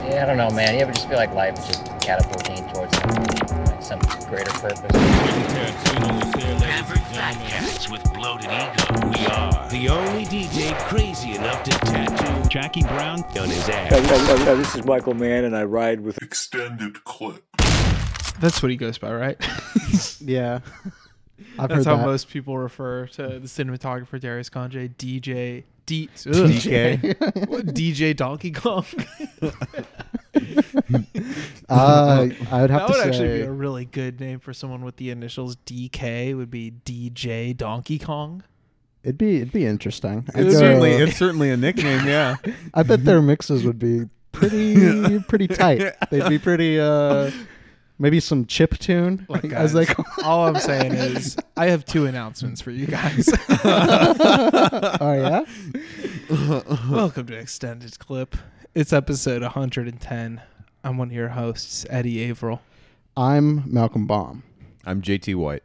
Yeah, I don't know, man. You ever just feel like life is just catapulting towards some, like, some greater purpose? Average fat cats with bloated ego. We are the only DJ crazy enough to tattoo Jackie Brown on his ass. this is Michael Mann, and I ride with extended clip. That's what he goes by, right? Yeah. I've That's heard how that. most people refer to the cinematographer Darius Khondji, DJ D ugh. DK. What, DJ Donkey Kong. Uh, I would have that to would say actually be a really good name for someone with the initials DK. Would be DJ Donkey Kong. it'd be it'd be interesting. I'd It's go- certainly it's certainly a nickname, yeah. I bet their mixes would be pretty pretty tight. They'd be pretty uh maybe some chip tune Look, as they guys, call. all I'm saying is I have two announcements for you guys. Oh yeah. Welcome to Extended Clip. It's episode 110. I'm one of your hosts, Eddie Averill. I'm Malcolm Baum. I'm JT White.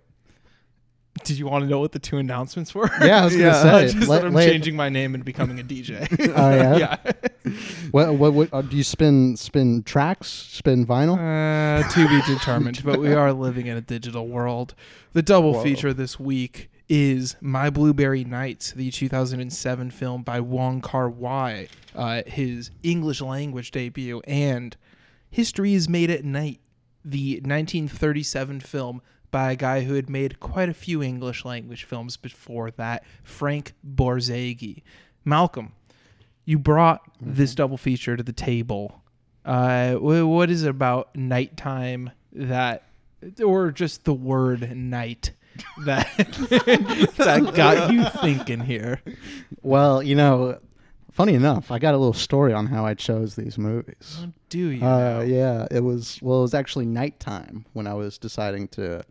Did you want to know what the two announcements were? Yeah, I was gonna say. Just la- that I'm la- changing my name and becoming a DJ. Oh yeah. yeah. What what, what uh, do you spin spin tracks? Spin vinyl? Uh, to be determined, but we are living in a digital world. The double Whoa. feature this week is My Blueberry Nights, the 2007 film by Wong Kar Wai, uh, his English language debut, and History is Made at Night, the 1937 film by a guy who had made quite a few English language films before that, Frank Borzage. Malcolm, you brought this double feature to the table. Uh, what is it about nighttime that, or just the word night that that got you thinking here? Well, you know, funny enough, I got a little story on how I chose these movies. Do you? Uh, yeah, it was well, it was actually nighttime when I was deciding to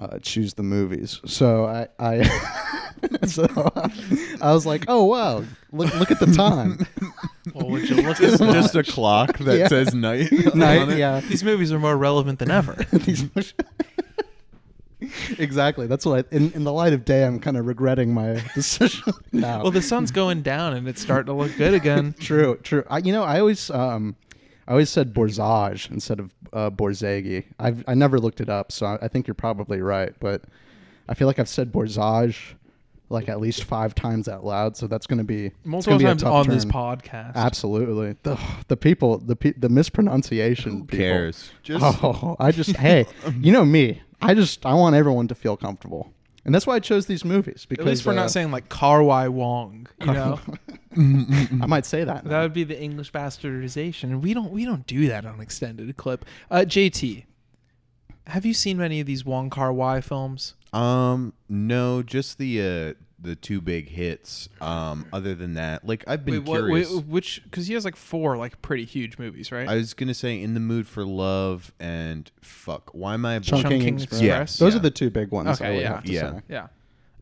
uh, choose the movies. So I, I so I was like, oh wow, look look at the time. Well, would you look Just, at just a clock that Yeah. says night. Night, on it. yeah. These movies are more relevant than ever. These- exactly. That's what. I, in in the light of day, I'm kind of regretting my decision now. Well, the sun's going down and it's starting to look good again. True, true. I, you know, I always, um, I always said Borzage instead of uh, Borzage. I've I never looked it up, so I, I think you're probably right. But I feel like I've said Borzage like at least five times out loud, so that's going to be it's Multiple gonna be a times tough on this podcast. Absolutely, the the people, the pe- the mispronunciation. Who people. cares? Just Oh, I just hey, you know me. I just I want everyone to feel comfortable, and that's why I chose these movies. Because At least we're uh, not saying like Karwai Wong. You know, I might say that. that would be the English bastardization, and we don't we don't do that on extended clip. Uh, JT, have you seen many of these Wong Kar Wai films? um no, just the uh the two big hits. Um other than that, like I've been Wait, what, curious. wait, which? Because he has like four like pretty huge movies, right? I was gonna say in the mood for love and fuck. Why am I Chungking, Chungking Express. Express? Those Yeah. are the two big ones. I Okay, would yeah. have to Yeah. say. yeah,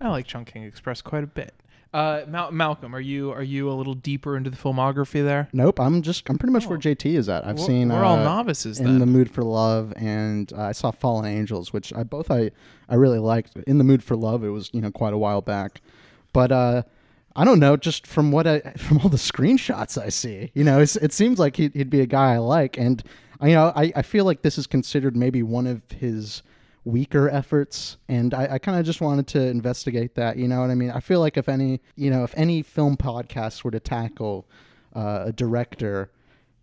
I like Chungking Express quite a bit. Uh, Mal- Malcolm, are you are you a little deeper into the filmography there? Nope, I'm just I'm pretty much where JT is at. I've We're- seen we're all uh, novices in then. the mood for love, and uh, I saw Fallen Angels, which I both I I really liked. In the mood for love, it was you know quite a while back, but uh, I don't know. Just from what I from all the screenshots I see, you know, it's, it seems like he'd, he'd be a guy I like, and you know, I I feel like this is considered maybe one of his weaker efforts and i, I kind of just wanted to investigate that you know what i mean? I feel like if any you know if any film podcast were to tackle uh, a director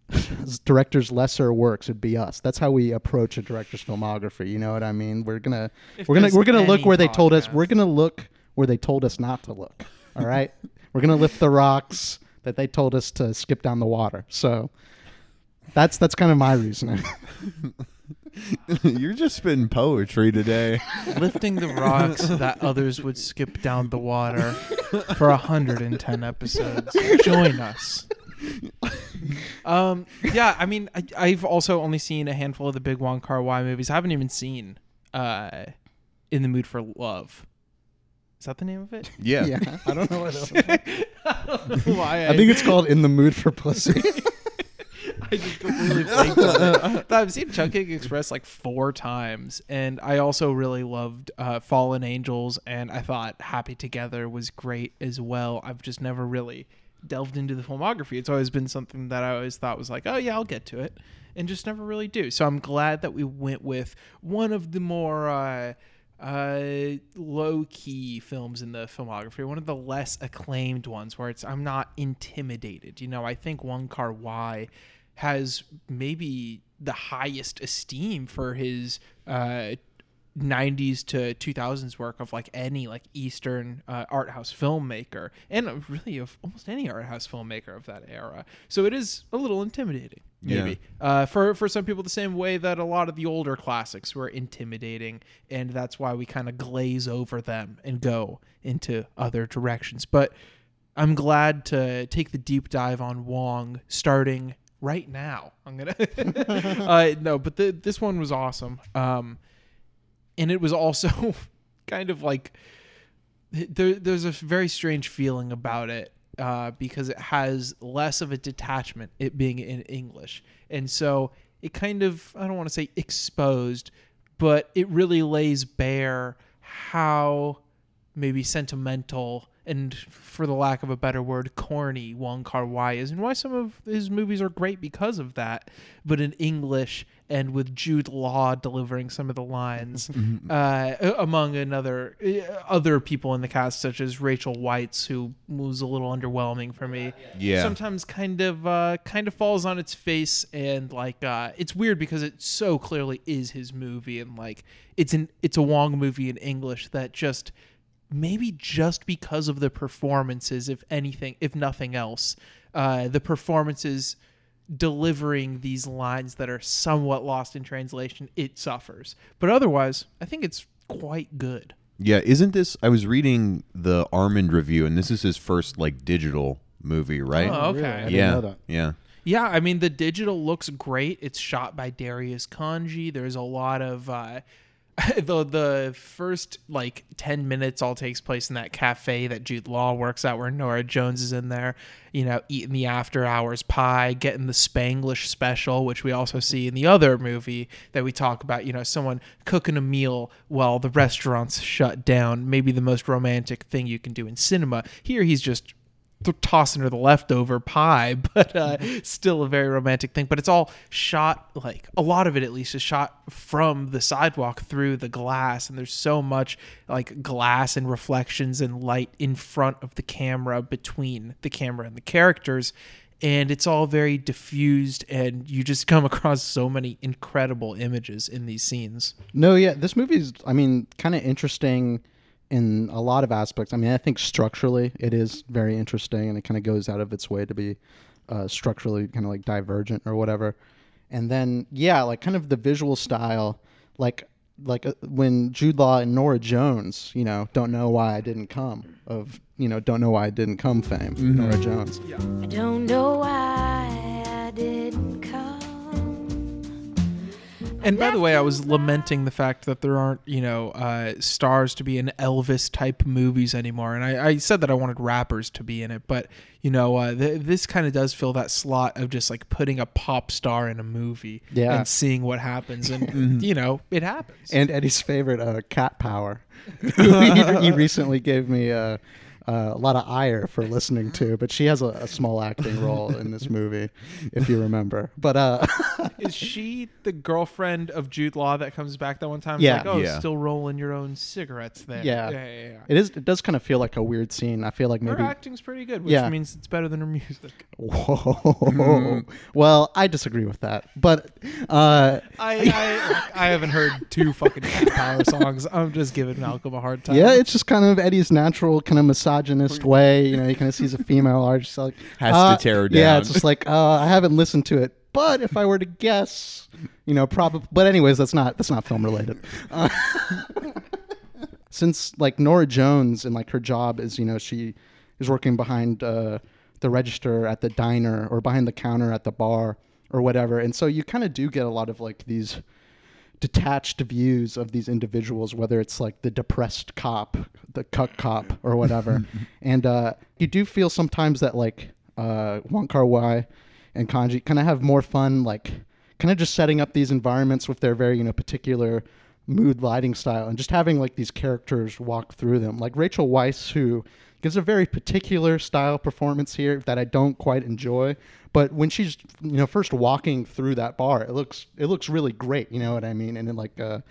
director's lesser works would be us. That's how we approach a director's filmography you know what i mean? We're gonna If we're gonna we're gonna look any where they told us we're gonna look where they told us not to look all right? We're gonna lift the rocks that they told us to skip down the water. So that's that's kind of my reasoning You're just spitting poetry today. lifting the rocks that others would skip down the water for 110 episodes. Join us. Um, yeah, I mean, I, I've also only seen a handful of the big Wong Kar Wai movies. I haven't even seen uh, In the Mood for Love. Is that the name of it? Yeah. yeah i don't know what else. Why? i think it's called in the mood for pussy I just completely blanked on it. But I've seen Chungking Express like four times, and I also really loved uh, Fallen Angels, and I thought Happy Together was great as well. I've just never really delved into the filmography. It's always been something that I always thought was like, oh yeah, I'll get to it, and just never really do. So I'm glad that we went with one of the more uh, uh, low key films in the filmography, one of the less acclaimed ones, where it's I'm not intimidated. You know, I think Wong Kar Wai has maybe the highest esteem for his uh, 90s to 2000s work of like any like eastern uh, art house filmmaker and really of almost any art house filmmaker of that era. So it is a little intimidating maybe. Uh, for for some people the same way that a lot of the older classics were intimidating and that's why we kind of glaze over them and go into other directions. But i'm glad to take the deep dive on wong starting right now. I'm gonna uh, no but the, this one was awesome. Um, and it was also kind of like there, there's a very strange feeling about it uh, because it has less of a detachment, it being in English, and so it kind of I don't want to say exposed, but it really lays bare how maybe sentimental and for the lack of a better word corny Wong Kar Wai is and why some of his movies are great because of that but in English and with Jude Law delivering some of the lines uh, among another uh, other people in the cast such as Rachel Weisz who was a little underwhelming for me Yeah. sometimes kind of uh, kind of falls on its face and like uh, it's weird because it so clearly is his movie and like it's an it's a Wong movie in English that just maybe just because of the performances if anything if nothing else uh, the performances delivering these lines that are somewhat lost in translation it suffers but otherwise i think it's quite good Yeah, isn't this? I was reading the Armond review, and this is his first like digital movie, right? Oh, okay. Really? I didn't yeah, know that. yeah. Yeah, I mean the digital looks great. It's shot by Darius Khondji. There's a lot of uh the the first like 10 minutes all takes place in that cafe that Jude Law works at where Norah Jones is in there, you know, eating the after hours pie, getting the Spanglish special, which we also see in the other movie that we talk about, you know, someone cooking a meal while the restaurant's shut down, maybe the most romantic thing you can do in cinema. Here he's just th- tossing her the leftover pie, but uh, still a very romantic thing. But it's all shot like a lot of it, at least, is shot from the sidewalk through the glass, and there's so much like glass and reflections and light in front of the camera between the camera and the characters. And it's all very diffused, and you just come across so many incredible images in these scenes. No, yeah, this movie's I mean, kind of interesting in a lot of aspects. I mean, I think structurally it is very interesting and it kind of goes out of its way to be uh, structurally kind of like divergent or whatever. And then yeah, like kind of the visual style like like uh, when Jude Law and Norah Jones, you know, don't know why I didn't come of, you know, don't know why I didn't come fame, Norah Jones. I don't know why And by the way, I was lamenting the fact that there aren't, you know, uh, stars to be in Elvis type movies anymore. And I, I said that I wanted rappers to be in it, but you know, uh, th- this kind of does fill that slot of just like putting a pop star in a movie Yeah. and seeing what happens, and you know, it happens. and Eddie's favorite, uh, Cat Power, he, he recently gave me uh, uh, a lot of ire for listening to, but she has a, a small acting role in this movie, if you remember. But uh, Is she the girlfriend of Jude Law that comes back that one time? Yeah. Like, oh, Yeah. still rolling your own cigarettes there. Yeah. yeah, yeah. yeah. it is it does kind of feel like a weird scene. I feel like maybe Her maybe. acting's pretty good, which Yeah. means it's better than her music. Whoa. Well, I disagree with that, but uh, I, I I haven't heard two fucking Power songs. I'm just giving Malcolm a hard time. yeah, it's just kind of Eddie's natural kind of misogynist way. You know, he kind of sees a female artist like Has uh, to tear her Yeah, it's just like uh, I haven't listened to it, but if I were to guess, you know, probably. But anyways, that's not that's not film related. Uh, since like Norah Jones and like her job is you know she is working behind uh, the register at the diner or behind the counter at the bar or whatever, and so you kind of do get a lot of like these detached views of these individuals, whether it's like the depressed cop, the cuck cop, or whatever. and uh, you do feel sometimes that like uh, Wong Kar Wai and Khondji kind of have more fun, like kind of just setting up these environments with their very you know particular mood lighting style, and just having like these characters walk through them, like Rachel Weisz, who gives a very particular style performance here that I don't quite enjoy. But when she's you know first walking through that bar, it looks it looks really great. You know what I mean? And then like uh,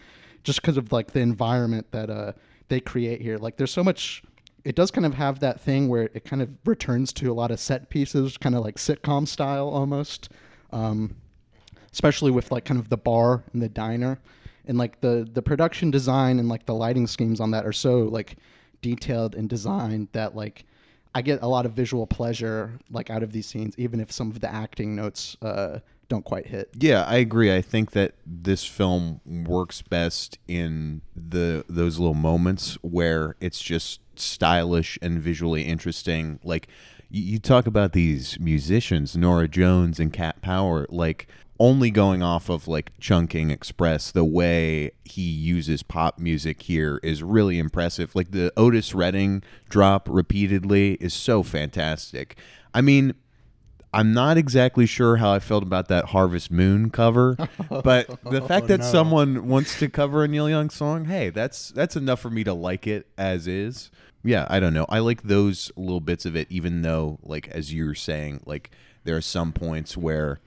just because of like the environment that uh, they create here, like there's so much. It does kind of have that thing where it kind of returns to a lot of set pieces, kind of like sitcom style almost. Um, especially with like kind of the bar and the diner and like the the production design and like the lighting schemes on that are so like detailed and designed that like I get a lot of visual pleasure like out of these scenes even if some of the acting notes uh don't quite hit. Yeah, I agree. I think that this film works best in the those little moments where it's just stylish and visually interesting. Like you, you talk about these musicians, Norah Jones and Cat Power, like only going off of like Chungking Express, the way he uses pop music here is really impressive. Like the Otis Redding drop repeatedly is so fantastic. I mean, I'm not exactly sure how I felt about that Harvest Moon cover, but the oh, fact that someone wants to cover a Neil Young song, hey, that's that's enough for me to like it as is. Yeah, I don't know. I like those little bits of it, even though, like as you were saying, like there are some points where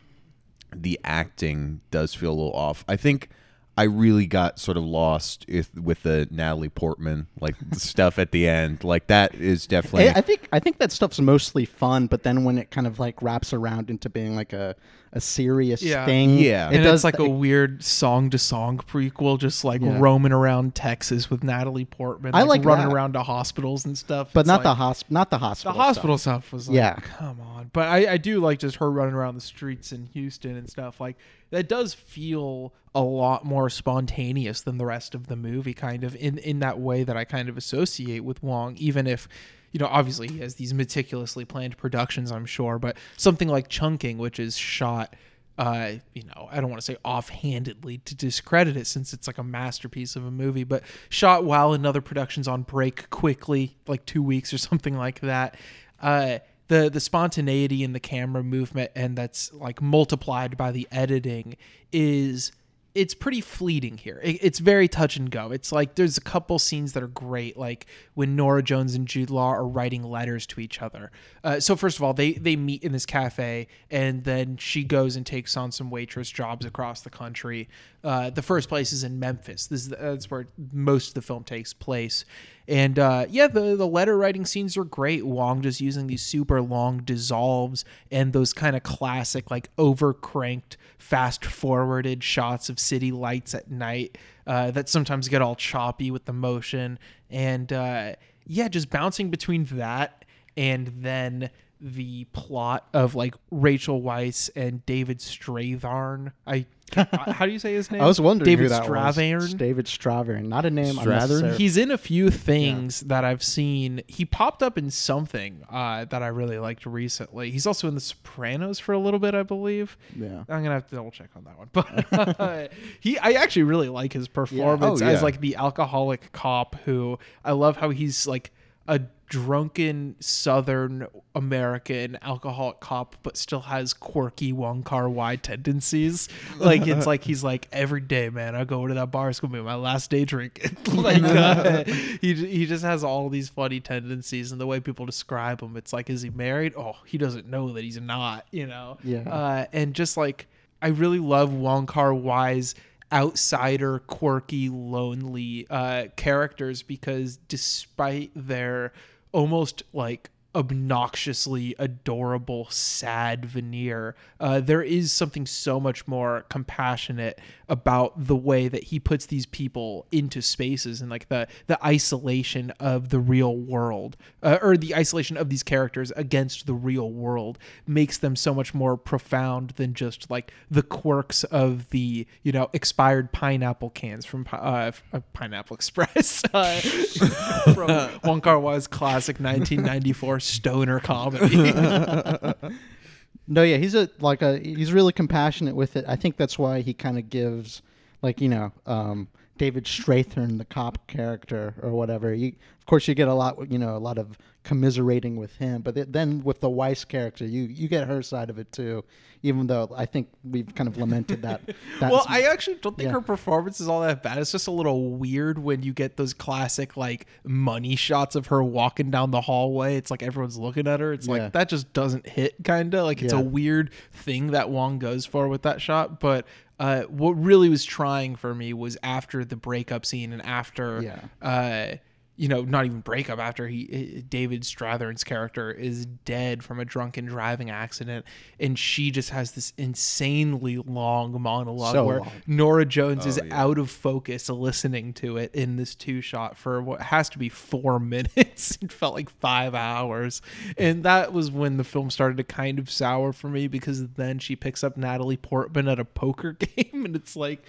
the acting does feel a little off. I think I really got sort of lost if, with the Natalie Portman like stuff at the end. Like that is definitely. I, I think I think that stuff's mostly fun, but then when it kind of like wraps around into being like a, a serious Yeah. thing, Yeah. it and does it's like a weird song to song prequel, just like Yeah. roaming around Texas with Natalie Portman, I like running that. around to hospitals and stuff. but It's not the hosp- not the hospital. the hospital. hospital stuff. stuff was like, Yeah. come on. But I, I do like just her running around the streets in Houston and stuff. Like that does feel a lot more spontaneous than the rest of the movie, kind of in in that way that I kind of associate with Wong, even if. You know, obviously he has these meticulously planned productions, I'm sure, but something like Chungking, which is shot uh, you know, I don't want to say offhandedly to discredit it since it's like a masterpiece of a movie, but shot while another production's on break quickly, like two weeks or something like that. Uh, the the spontaneity in the camera movement and that's like multiplied by the editing is it's pretty fleeting here. It, it's very touch and go. It's like there's a couple scenes that are great, like when Norah Jones and Jude Law are writing letters to each other. Uh, so first of all, they they meet in this cafe, and then she goes and takes on some waitress jobs across the country. Uh, the first place is in Memphis. This is that's where most of the film takes place. And uh, yeah, the the letter writing scenes are great. Wong just using these super long dissolves and those kind of classic like over cranked, fast forwarded shots of city lights at night uh, that sometimes get all choppy with the motion. And uh, yeah, just bouncing between that and then the plot of like Rachel Weisz and David Strathairn. I how do you say his name? I was wondering David who that Strathairn. was. David Strathairn, not a name. Strathern? He's in a few things that I've seen. He popped up in something uh, that I really liked recently. He's also in The Sopranos for a little bit, I believe. Yeah. I'm gonna have to double check on that one. But he, I actually really like his performance Oh, as like the alcoholic cop. Who I love how he's like a drunken Southern American alcoholic cop, but still has quirky Wong Kar Wai tendencies. Like it's like he's like every day, man. I go to that bar. It's gonna be my last day drinking. like uh, he he just has all these funny tendencies, and the way people describe him, it's like, is he married? Oh, he doesn't know that he's not. You know. Yeah. Uh, and just like I really love Wong Kar Wai's outsider, quirky, lonely uh, characters because despite their almost like obnoxiously adorable, sad veneer, uh, there is something so much more compassionate about the way that he puts these people into spaces and like the the isolation of the real world, uh, or the isolation of these characters against the real world makes them so much more profound than just like the quirks of the you know expired pineapple cans from uh, uh, Pineapple Express. Uh, from Wong Kar Wai's classic 1994 stoner comedy. No, yeah, he's a like a he's really compassionate with it. I think that's why he kind of gives like you know um, David Strathairn, the cop character or whatever. You, of course, you get a lot you know a lot of commiserating with him. But then with the Weisz character, you you get her side of it too. Even though I think we've kind of lamented that. that well, I actually don't think yeah. her performance is all that bad. It's just a little weird when you get those classic like money shots of her walking down the hallway. It's like everyone's looking at her. It's Yeah. like that just doesn't hit kind of like it's Yeah. a weird thing that Wong goes for with that shot, but uh, what really was trying for me was after the breakup scene and after uh, you know, not even breakup after he eh, eh, David Strathairn's character is dead from a drunken driving accident, and she just has this insanely long monologue So where long. Norah Jones oh, is yeah. out of focus listening to it in this two shot for what has to be four minutes. it felt like five hours, and that was when the film started to kind of sour for me because then she picks up Natalie Portman at a poker game, and it's like.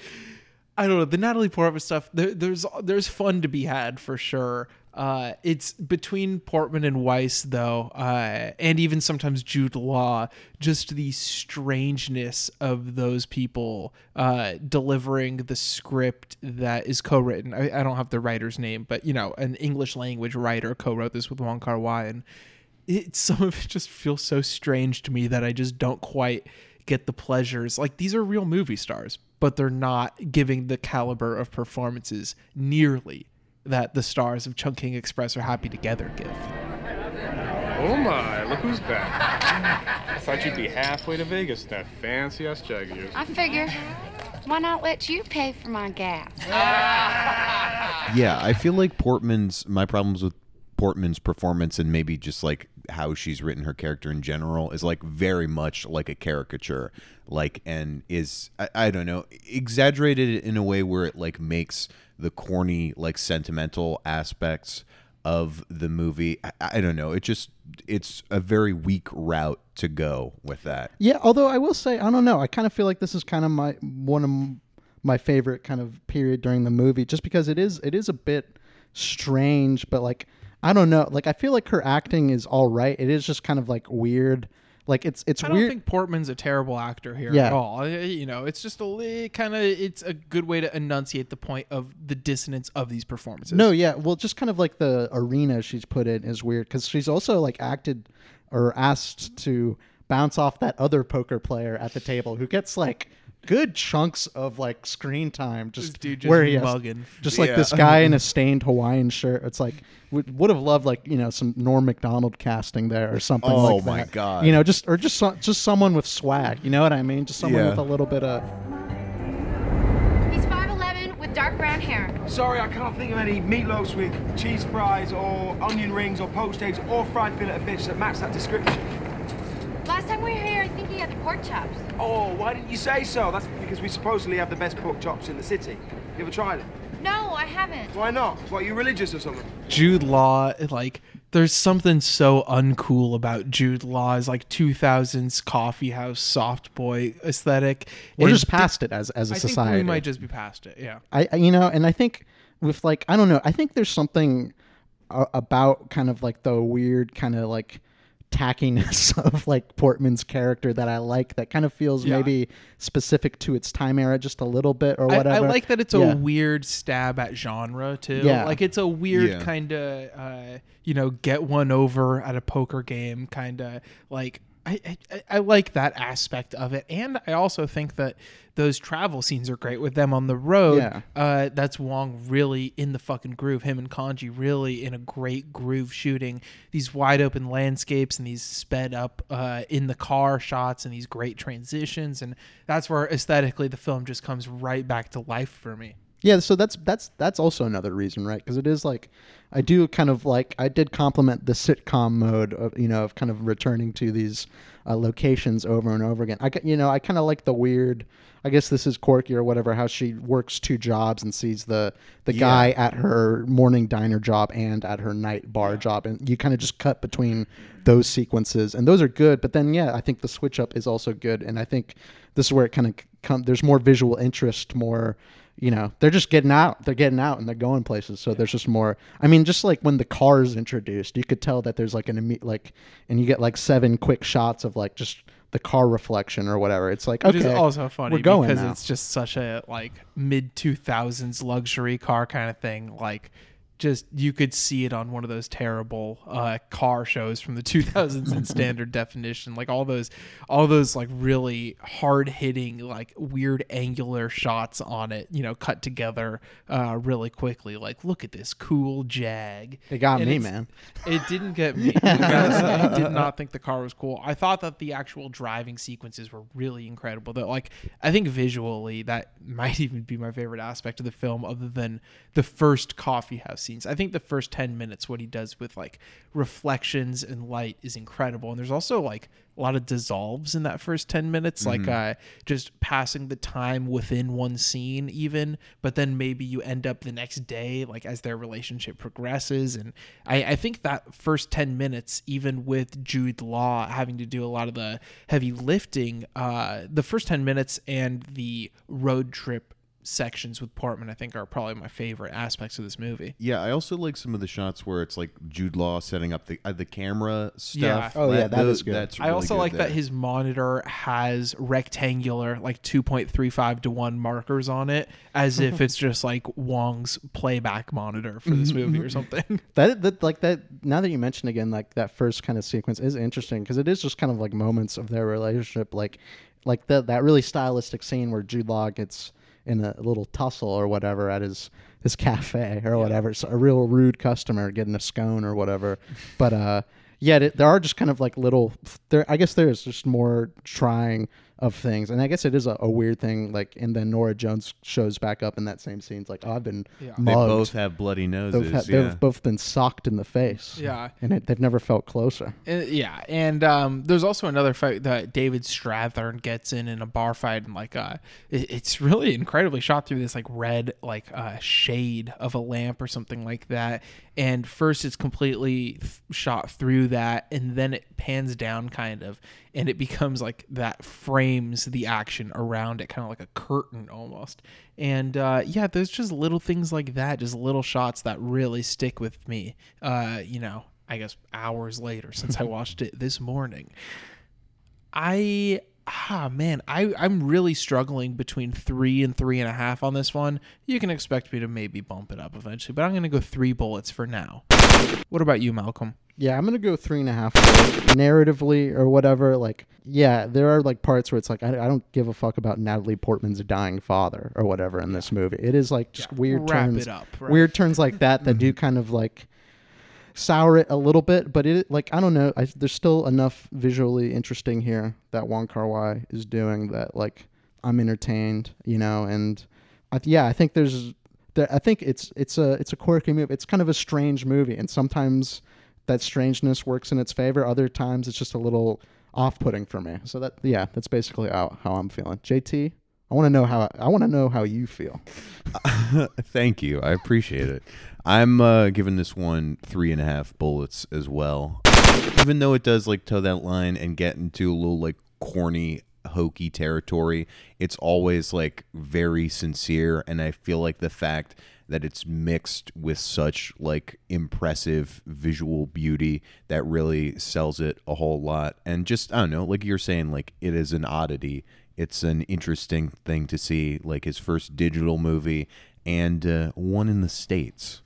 I don't know the Natalie Portman stuff. There, there's there's fun to be had for sure. Uh, it's between Portman and Weisz though, uh, and even sometimes Jude Law. Just the strangeness of those people uh, delivering the script that is co-written. I, I don't have the writer's name, but you know, an English language writer co-wrote this with Wong Kar Wai, and it some of it just feels so strange to me that I just don't quite get the pleasures. Like these are real movie stars, but they're not giving the caliber of performances nearly that the stars of Chungking Express or Happy Together give. Oh my, look who's back. I thought you'd be halfway to Vegas in that fancy ass jag of yours. I figure, why not let you pay for my gas? Yeah, I feel like Portman's my problems with Portman's performance and maybe just like how she's written her character in general is like very much like a caricature, like and is I, I don't know exaggerated in a way where it like makes the corny like sentimental aspects of the movie. I, I don't know. It just it's a very weak route to go with that. Yeah, although I will say, I don't know. I kind of feel like this is kind of my one of my favorite kind of period during the movie, just because it is it is a bit strange, but like I don't know. Like I feel like her acting is all right. It is just kind of like weird. Like it's it's weird I don't think Portman's a terrible actor here Yeah. at all. You know, it's just a kind of it's a good way to enunciate the point of the dissonance of these performances. No, yeah. Well, just kind of like the arena she's put in is weird because she's also like acted or asked to bounce off that other poker player at the table who gets like good chunks of like screen time just, This dude just where he has mugging. just like Yeah. this guy in a stained Hawaiian shirt. It's like would, would have loved like you know some Norm Macdonald casting there or something Oh like my that. God. You know, just or just so, just someone with swag. You know what I mean? Just someone Yeah. with a little bit of He's 5'11 with dark brown hair. Sorry, I can't think of any meatloafs with cheese fries or onion rings or poached eggs or fried fillet of fish that match that description. Last time we were here, I think he had the pork chops. Oh, why didn't you say so? That's because we supposedly have the best pork chops in the city. You ever tried it? No, I haven't. Why not? What, are you religious or something? Jude Law, like, there's something so uncool about Jude Law's like 2000s coffee house soft boy aesthetic. we're And just past it as as a I think society. we might just be past it. Yeah. I, I- you know, and I think with like I don't know, I think there's something uh, about kind of like the weird kind of like tackiness of like Portman's character that I like that kind of feels Yeah. maybe specific to its time era just a little bit or whatever. I like that it's a weird stab at genre too. Yeah. Like it's a weird Yeah. kind of uh, you know get one over at a poker game kind of like. I, I, I like that aspect of it, and I also think that those travel scenes are great with them on the road. Yeah. Uh, that's Wong really in the fucking groove. Him and Khondji really in a great groove, shooting these wide open landscapes and these sped up uh, in the car shots and these great transitions, and that's where aesthetically the film just comes right back to life for me. Yeah, so that's that's that's also another reason, right? Because it is like I do kind of like I did compliment the sitcom mode of you know of kind of returning to these uh, locations over and over again. I you know I kind of like the weird. I guess this is quirky or whatever. How she works two jobs and sees the the guy at her morning diner job and at her night bar job, and you kind of just cut between those sequences, and those are good. But then yeah, I think the switch up is also good, and I think this is where it kind of come. There's more visual interest, more you know they're just getting out they're getting out and they're going places so there's just more i mean just like when the car is introduced you could tell that there's like an imme- like and you get like seven quick shots of like just the car reflection or whatever it's like Which okay is also funny we're going because now. it's just such a like mid two thousands luxury car kind of thing. Like just you could see it on one of those terrible uh, car shows from the 2000s in standard definition. Like all those all those like really hard hitting like weird angular shots on it you know cut together uh, really quickly. Like look at this cool jag. It got And me, man. it didn't get me. I I did not think the car was cool. I thought that the actual driving sequences were really incredible that like I think visually that might even be my favorite aspect of the film other than the first coffee house scenes. I think the first 10 minutes what he does with like reflections and light is incredible. And there's also like a lot of dissolves in that first 10 minutes like uh just passing the time within one scene even but then maybe you end up the next day like as their relationship progresses. And I, I think that first 10 minutes even with jude law having to do a lot of the heavy lifting uh the first 10 minutes and the road trip sections with portman i think are probably my favorite aspects of this movie Yeah, I also like some of the shots where it's like Jude Law setting up the uh, the camera stuff. Yeah. Oh, yeah, that tho- is good. That's I also good like there. that his monitor has rectangular, like 2.35 to 1 markers on it, as if it's just like Wong's playback monitor for this movie or something. That that like that. Now that you mention again, like that first kind of sequence is interesting because it is just kind of like moments of their relationship, like like that that really stylistic scene where Jude Law gets in a little tussle or whatever at his his cafe or whatever. So a real rude customer getting a scone or whatever. But uh, yeah, there are just kind of like little. There, I guess there is just more trying of things, and I guess it is a, a weird thing. Like, and then Norah Jones shows back up in that same scene. It's like, oh, I've been Yeah. They both have bloody noses. They've, had, yeah. they've both been socked in the face. Yeah. And it, they've never felt closer. Uh, yeah, and um, there's also another fight that David Strathairn gets in in a bar fight, and like uh, it, it's really incredibly shot through this like red like uh, shade of a lamp or something like that. And first, it's completely th- shot through that, and then it pans down kind of, and it becomes like that frames the action around it, kind of like a curtain almost. And uh, yeah, there's just little things like that, just little shots that really stick with me. Uh, you know, I guess hours later since I watched it this morning. I ah man, I I'm really struggling between three and three and a half on this one. You can expect me to maybe bump it up eventually, but I'm gonna go three bullets for now. What about you, Malcolm? Yeah, I'm gonna go three and a half. Narratively or whatever, like yeah, there are like parts where it's like I, I don't give a fuck about Natalie Portman's dying father or whatever in this movie. It is like just weird Wrap turns, up, right? weird turns like that that do kind of like sour it a little bit. But it like I don't know, I, there's still enough visually interesting here that Wong Kar Wai is doing that like I'm entertained, you know, and I, yeah, I think there's there, I think it's it's a it's a quirky movie. It's kind of a strange movie, and sometimes that strangeness works in its favor. Other times it's just a little off-putting for me. So that yeah, that's basically how, how I'm feeling. JT, I want to know how I want to know how you feel. Thank you. I appreciate it. I'm uh, giving this one three and a half bullets as well. Even though it does like toe that line and get into a little like corny, hokey territory, it's always like very sincere. And I feel like the fact that it's mixed with such like impressive visual beauty that really sells it a whole lot. And just, I don't know, like you're saying, like it is an oddity it's an interesting thing to see like his first digital movie and uh, one in the states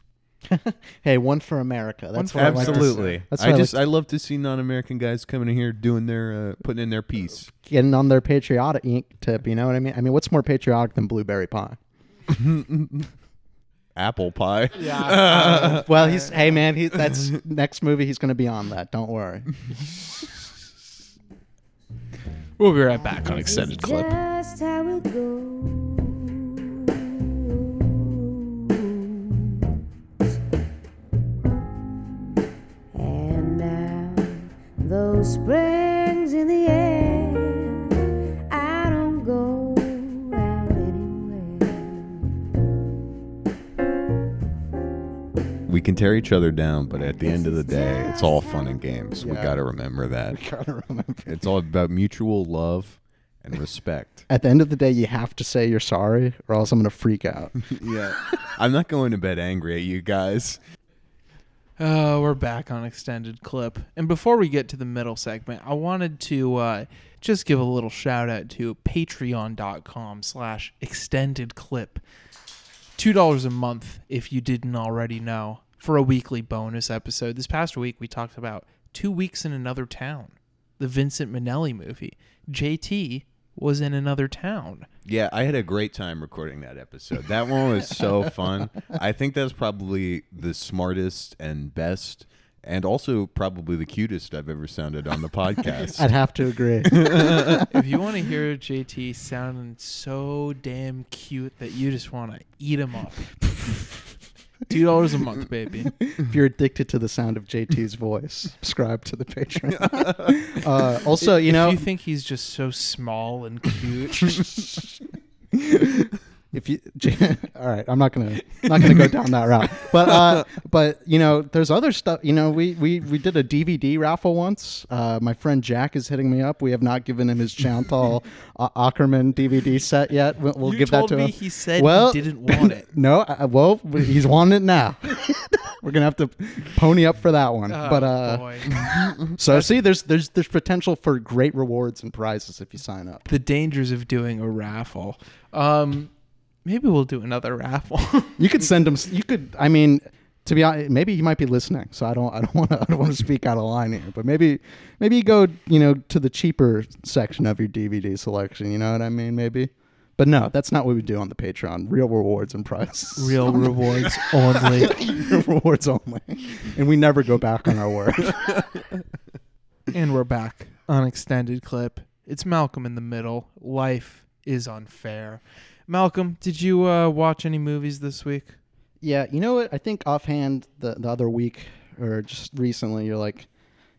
Hey, one for America. That's what I like absolutely. That's i what I just like i love to see non-american guys coming in here doing their uh, putting in their piece getting on their patriotic ink tip. You know what I mean? I mean, what's more patriotic than blueberry pie? apple pie Yeah. Well, he's hey man, he that's next movie he's gonna be on that. Don't worry. We'll be right back on extended clip. Just how it goes. And now those springs in the air, we can tear each other down but at the end of the day it's all fun and games we Yeah. gotta remember that Gotta remember. it's all about mutual love and respect At the end of the day, you have to say you're sorry, or else I'm gonna freak out. yeah i'm not going to bed angry at you guys Uh, we're back on extended clip. And before we get to the middle segment, I wanted to uh, just give a little shout out to patreon.com slash extended clip. two dollars a month if you didn't already know for a weekly bonus episode. This past week we talked about Two Weeks in Another Town, the Vincent Minnelli movie. JT was in another town. Yeah, I had a great time recording that episode. That one was so fun. I think that's probably the smartest and best, and also probably the cutest I've ever sounded on the podcast. I'd have to agree. if you want to hear JT sounding so damn cute that you just want to eat him up, two dollars a month, baby. if you're addicted to the sound of JT's voice, subscribe to the Patreon. uh, also, you if know, you think he's just so small and cute, if you all right i'm not gonna not gonna go down that route. But uh but you know there's other stuff you know we we we did a dvd raffle once. Uh my friend jack is hitting me up. We have not given him his chantal uh, akerman dvd set yet. We'll, we'll give that to him. he said he well didn't want it. no uh, well he's wanting it now. We're gonna have to pony up for that one. Oh, but uh boy. so see there's there's there's potential for great rewards and prizes if you sign up. The dangers of doing a raffle. Um, maybe we'll do another raffle. You could send him. You could. I mean, to be honest, maybe he might be listening. So I don't. I don't want to. I don't want to speak out of line here. But maybe, maybe you go. You know, to the cheaper section of your DVD selection. You know what I mean? Maybe. But no, that's not what we do on the Patreon. Real rewards and prizes. Real rewards only. Real rewards only. And we never go back on our word. And we're back on extended clip. It's Malcolm in the middle. Life is unfair. Malcolm, did you uh, watch any movies this week? Yeah, you know what? I think offhand the the other week or just recently, you're like,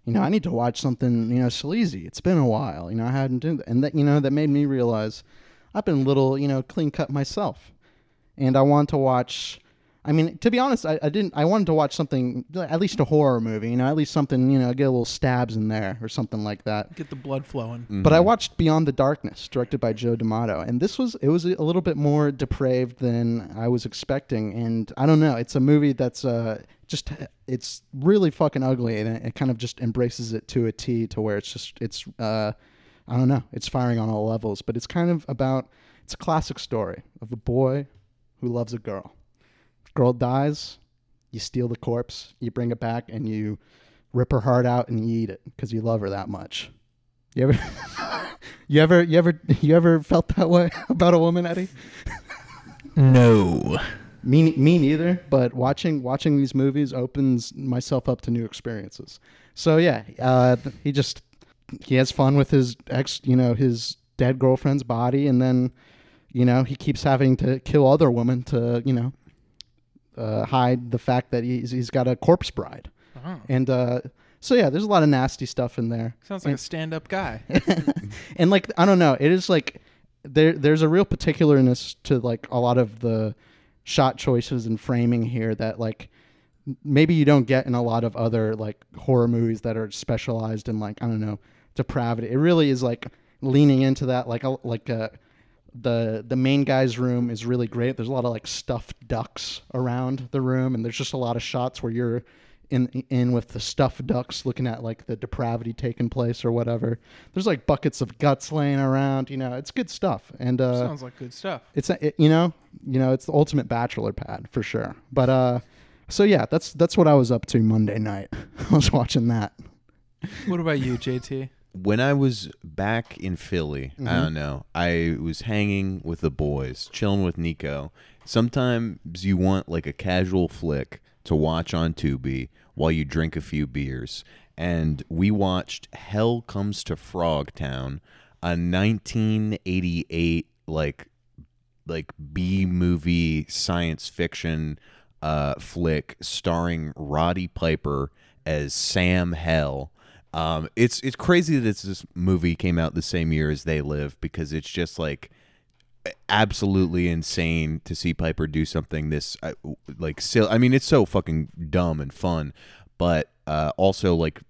you know, I need to watch something, you know, sleazy. It's been a while, you know, I hadn't done that, and that you know that made me realize I've been a little, you know, clean cut myself, and I want to watch. I mean, to be honest, I, I didn't. I wanted to watch something, at least a horror movie, you know, at least something, you know, get a little stabs in there or something like that. Get the blood flowing. But I watched Beyond the Darkness, directed by Joe D'Amato, and this was it was a little bit more depraved than I was expecting. And I don't know, it's a movie that's uh just it's really fucking ugly, and it, it kind of just embraces it to a T, to where it's just it's uh I don't know, it's firing on all levels. But it's kind of about it's a classic story of a boy who loves a girl. Girl dies, you steal the corpse, you bring it back, and you rip her heart out and you eat it because you love her that much. You ever, you ever, you ever, you ever felt that way about a woman, Eddie? No. Me, me neither. But watching watching these movies opens myself up to new experiences. So yeah, uh, he just he has fun with his ex, you know, his dead girlfriend's body, and then you know he keeps having to kill other women to you know uh, hide the fact that he's he's got a corpse bride, Oh. and uh, so yeah, there's a lot of nasty stuff in there. Sounds like a stand-up guy. and like I don't know, it is like there there's a real particularness to like a lot of the shot choices and framing here that like maybe you don't get in a lot of other like horror movies that are specialized in like I don't know depravity. It really is like leaning into that like a, like a the the main guy's room is really great. There's a lot of like stuffed ducks around the room, and there's just a lot of shots where you're in in with the stuffed ducks, looking at like the depravity taking place or whatever. There's like buckets of guts laying around. You know, it's good stuff. And uh, Sounds like good stuff. it's it, you know you know it's the ultimate bachelor pad for sure. But uh, so yeah, that's that's what I was up to Monday night. I was watching that. What about you, JT? When I was back in Philly, I don't know, I was hanging with the boys, chilling with Nico. Sometimes you want like a casual flick to watch on Tubi while you drink a few beers. And we watched Hell Comes to Frogtown, a 1988 like like B movie science fiction uh, flick starring Roddy Piper as Sam Hell. Um, it's it's crazy that this movie came out the same year as They Live because it's just like absolutely insane to see Piper do something this uh, like silly. I mean, it's so fucking dumb and fun, but uh, also like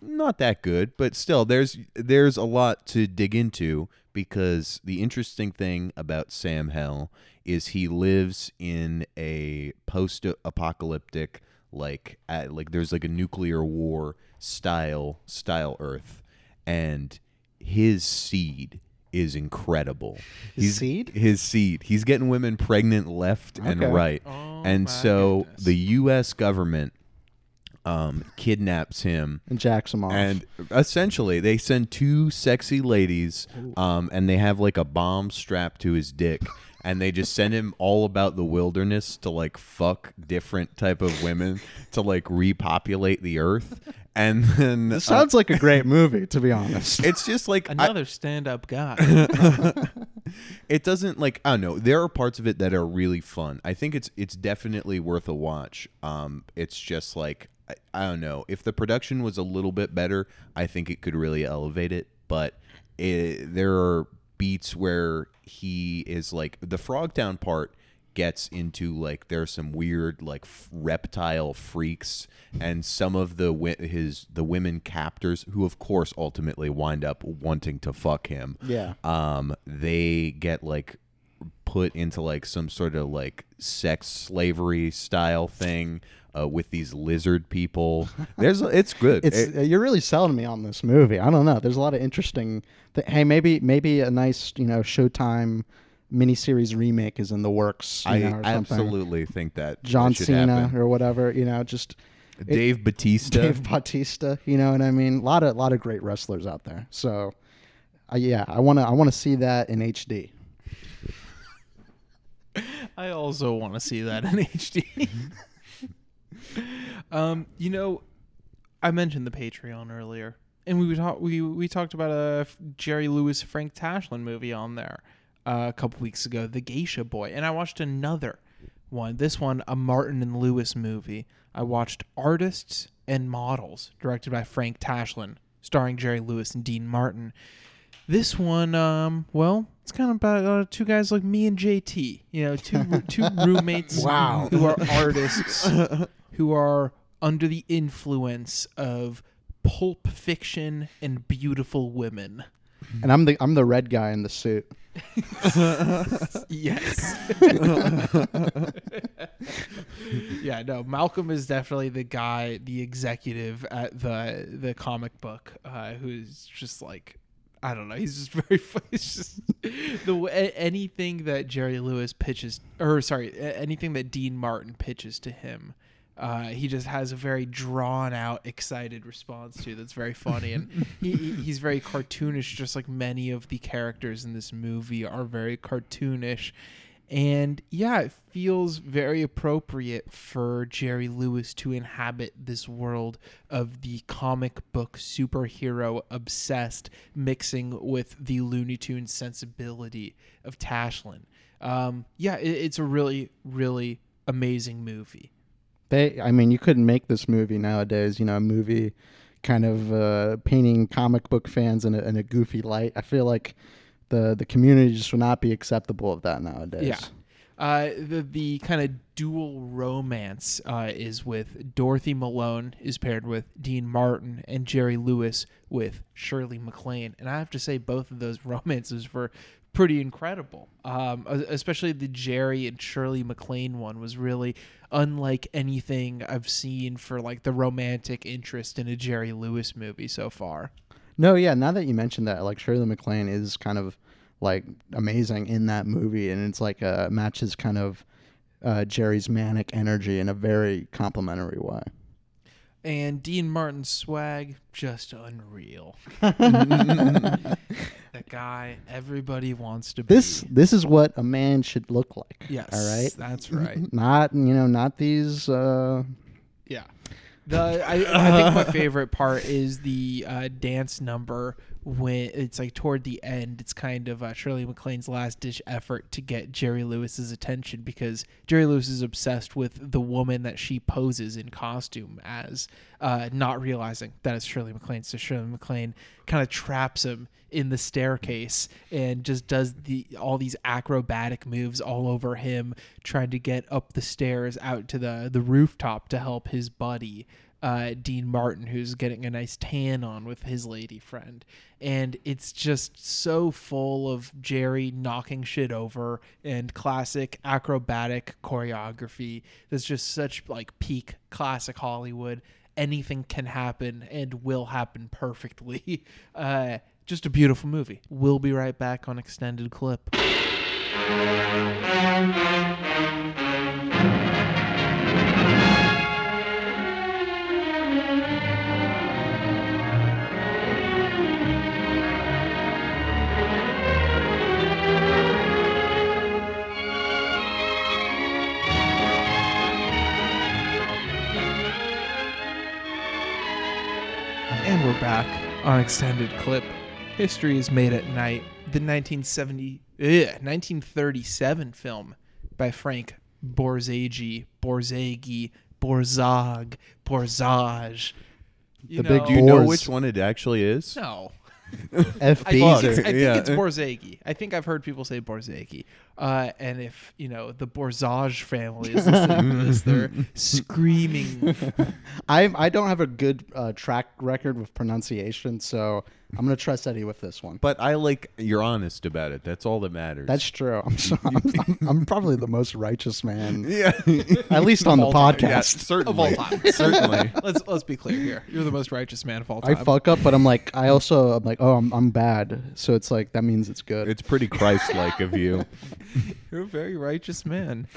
not that good. But still, there's there's a lot to dig into because the interesting thing about Sam Hell is he lives in a post-apocalyptic like at, like there's like a nuclear war style style Earth, and his seed is incredible. His He's- seed? His seed. He's getting women pregnant left and right. Oh, and so goodness. the US government um, kidnaps him And jacks him off. and essentially, they send two sexy ladies, um, and they have like a bomb strapped to his dick, and they just send him all about the wilderness to like fuck different type of women to like repopulate the earth, and then this uh, sounds like a great movie, to be honest. it's just like I- Another stand-up guy. it doesn't like I don't know. There are parts of it that are really fun. I think it's it's definitely worth a watch. Um, it's just like I, I don't know if the production was a little bit better. I think it could really elevate it. But it, there are beats where he is like the Frogtown part gets into like there's some weird like f- reptile freaks and some of the wi- his the women captors who of course ultimately wind up wanting to fuck him Yeah. um they get like put into like some sort of like sex slavery style thing uh, with these lizard people there's it's good it's It- you're really selling me on this movie. I don't know. There's a lot of interesting. Th- hey, maybe maybe a nice you know Showtime miniseries remake is in the works. You i know, or something. absolutely think that John that Cena happen. or whatever. You know, just it- dave batista Dave Batista. You know what I mean? A lot of lot of great wrestlers out there. So, uh, yeah, I want to I want to see that in HD. I also want to see that in HD. um, you know, I mentioned the Patreon earlier, and we talked we we talked about a Jerry Lewis Frank Tashlin movie on there uh, a couple weeks ago, The Geisha Boy, and I watched another one. This one, a Martin and Lewis movie. I watched Artists and Models, directed by Frank Tashlin, starring Jerry Lewis and Dean Martin. This one, um, well, it's kind of about uh, two guys like me and JT. You know, two two roommates Wow. who are artists who are under the influence of pulp fiction and beautiful women. And I'm the I'm the red guy in the suit. Yes. yeah, no. Malcolm is definitely the guy, the executive at the the comic book, uh, who's just like, I don't know. He's just very. It's just the anything that Jerry Lewis pitches, or sorry, anything that Dean Martin pitches to him. Uh, he just has a very drawn out, excited response to that's very funny, and he, he- he's very cartoonish, just like many of the characters in this movie are very cartoonish. And yeah, it feels very appropriate for Jerry Lewis to inhabit this world of the comic book superhero obsessed, mixing with the Looney Tunes sensibility of Tashlin. Um, yeah, it, it's a really, really amazing movie. They, I mean, you couldn't make this movie nowadays. You know, a movie kind of uh, painting comic book fans in a, in a goofy light. I feel like the the community just would not be acceptable of that nowadays. Yeah. Uh, the the kind of dual romance uh, is with Dorothy Malone is paired with Dean Martin and Jerry Lewis with Shirley MacLaine, and I have to say both of those romances were pretty incredible. Um, especially the Jerry and Shirley MacLaine one was really unlike anything I've seen for like the romantic interest in a Jerry Lewis movie so far. No, yeah. Now that you mentioned that, like Shirley MacLaine is kind of like amazing in that movie, and it's like uh, matches kind of uh, Jerry's manic energy in a very complimentary way. And Dean Martin's swag just unreal. that guy everybody wants to be. This this is what a man should look like. yes, All right. that's right. Not you know not these. Uh, Yeah. The I, I think my favorite part is the uh, dance number when it's like toward the end. It's kind of uh, Shirley MacLaine's last ditch effort to get Jerry Lewis's attention because Jerry Lewis is obsessed with the woman that she poses in costume as, uh, not realizing that it's Shirley MacLaine. So Shirley MacLaine kind of traps him in the staircase and just does the all these acrobatic moves all over him trying to get up the stairs out to the the rooftop to help his buddy uh, Dean Martin who's getting a nice tan on with his lady friend and it's just so full of Jerry knocking shit over and classic acrobatic choreography that's just such like peak classic Hollywood anything can happen and will happen perfectly. Uh, just a beautiful movie. We'll be right back on extended clip. And we're back on extended clip. History is made at night. The 1970, ugh, 1937 film by Frank Borzage, Borzage, Borzag, Borzage. You The big Do you know Boars. which one it actually is? No. F. I think, it's, I think Yeah. it's Borzagi. I think I've heard people say Borzagi. Uh, and if, you know, the Borzage family is listening to this, they're screaming. I I don't have a good uh, track record with pronunciation, so I'm gonna trust Eddie with this one. But I like you're honest about it. That's all that matters. That's true. I'm, so, I'm, I'm, I'm probably the most righteous man, yeah. at least on the all time. yeah, podcast. certainly. of all time. certainly. let's let's be clear here. You're the most righteous man of all time. I fuck up, but I'm like, I also I'm like, oh, I'm I'm bad. So it's like that means it's good. It's pretty Christ-like of you. You're a very righteous man.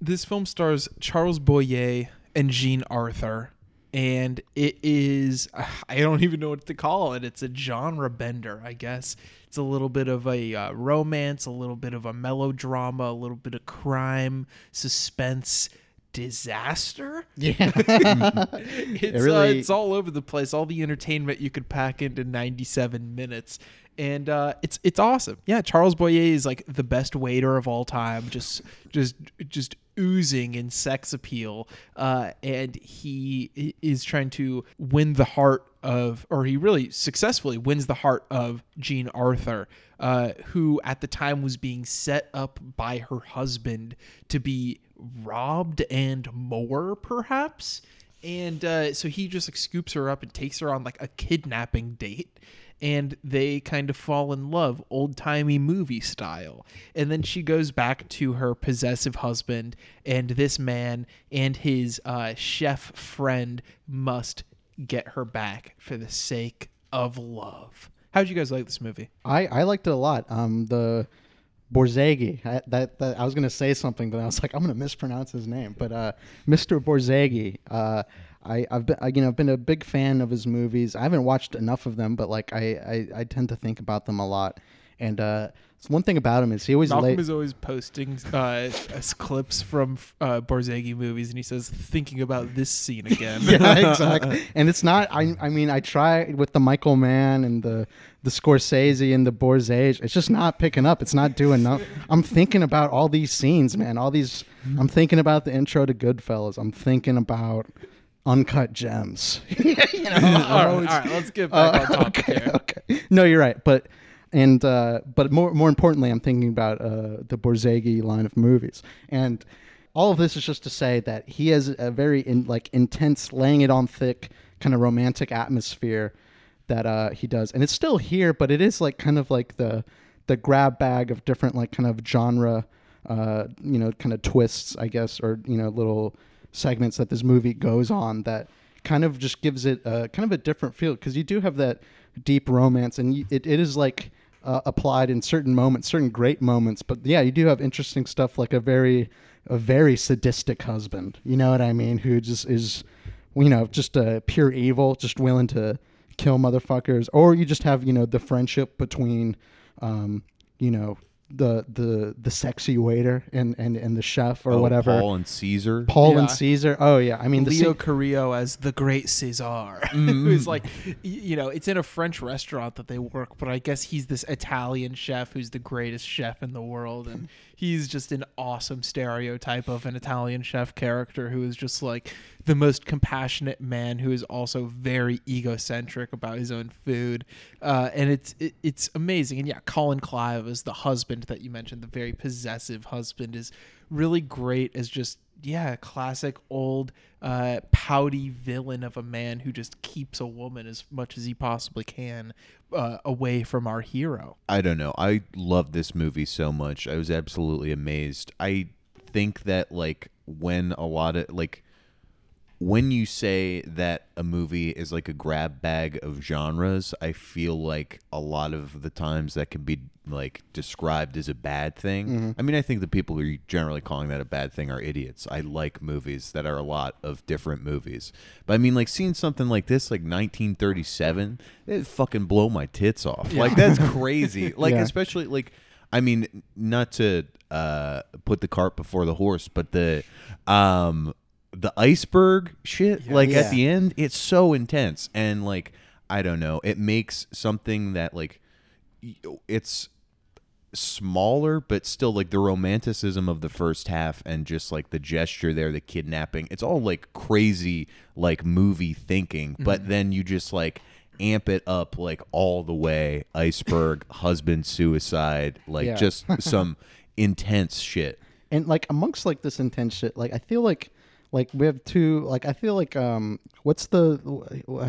This film stars Charles Boyer and Jean Arthur, and it is I don't even know what to call it. It's a genre bender, I guess. It's a little bit of a uh, romance, a little bit of a melodrama, a little bit of crime, suspense, disaster. yeah. it's uh, really- it's all over the place. All the entertainment you could pack into 97 minutes, and uh, it's it's awesome. Yeah, Charles Boyer is like the best waiter of all time. Just just just oozing in sex appeal, uh, and he is trying to win the heart of, or he really successfully wins the heart of Jean Arthur. Uh, who at the time was being set up by her husband to be robbed and more, perhaps. And uh, so he just like scoops her up and takes her on like a kidnapping date. And they kind of fall in love, old timey movie style. And then she goes back to her possessive husband, and this man and his uh, chef friend must get her back for the sake of love. How'd you guys like this movie? I, I liked it a lot. Um, the Borzagi. I, that, that I was gonna say something, but I was like, I'm gonna mispronounce his name. But uh, Mr. Borzagi. Uh, I, I've been, I, you know, I've been a big fan of his movies. I haven't watched enough of them, but like, I, I, I tend to think about them a lot. And uh, so one thing about him is he always Malcolm is always posting uh, as clips from uh, movies, and he says, "Thinking about this scene again." yeah, exactly. And it's not. I. I mean, I try with the Michael Mann and the the Scorsese and the Borzage. It's just not picking up. It's not doing enough. I'm thinking about all these scenes, man. All these. I'm thinking about the intro to Goodfellas. I'm thinking about uncut gems. you know, all, right, all right, let's get back Uh, on topic okay, here. okay. No, you're right. But and uh, but more more importantly, I'm thinking about uh, the Borzagi line of movies. And all of this is just to say that he has a very in, like intense, laying it on thick, kind of romantic atmosphere that uh, he does. And it's still here, but it is like kind of like the the grab bag of different like kind of genre, uh, you know, kind of twists, I guess, or you know, little segments that this movie goes on that kind of just gives it a kind of a different feel because you do have that deep romance and it, it is like uh, applied in certain moments certain great moments but yeah you do have interesting stuff like a very a very sadistic husband you know what i mean who just is you know just a pure evil just willing to kill motherfuckers or you just have you know the friendship between um you know the the the sexy waiter and and and the chef or Oh, whatever Paul and Caesar. Paul Yeah. and Caesar. Oh yeah, I mean the Leo scene- Carrillo as the Great Cesar, mm-hmm. who's like, you know, it's in a French restaurant that they work, but I guess he's this Italian chef who's the greatest chef in the world, and he's just an awesome stereotype of an Italian chef character who is just like the most compassionate man who is also very egocentric about his own food, uh, and it's it, it's amazing. And yeah, Colin Clive is the husband that you mentioned, the very possessive husband, is really great as just yeah, classic old uh, pouty villain of a man who just keeps a woman as much as he possibly can uh, away from our hero. I don't know. I love this movie so much. I was absolutely amazed. I think that like when a lot of like when you say that a movie is like a grab bag of genres, I feel like a lot of the times that can be like described as a bad thing. Mm-hmm. I mean, I think the people who are generally calling that a bad thing are idiots. I like movies that are a lot of different movies. But I mean, like seeing something like this, like 1937, it fucking blow my tits off. Like that's crazy. Like Yeah. especially like I mean, not to uh, put the cart before the horse, but the um, the iceberg shit, like Yeah. at the end, it's so intense. And like I don't know, it makes something that like it's smaller but still like the romanticism of the first half and just like the gesture there the kidnapping it's all like crazy like movie thinking. But mm-hmm. then you just like amp it up like all the way. Iceberg husband suicide like Yeah. just some intense shit. And like amongst like this intense shit like i feel like like we have two like i feel like um what's the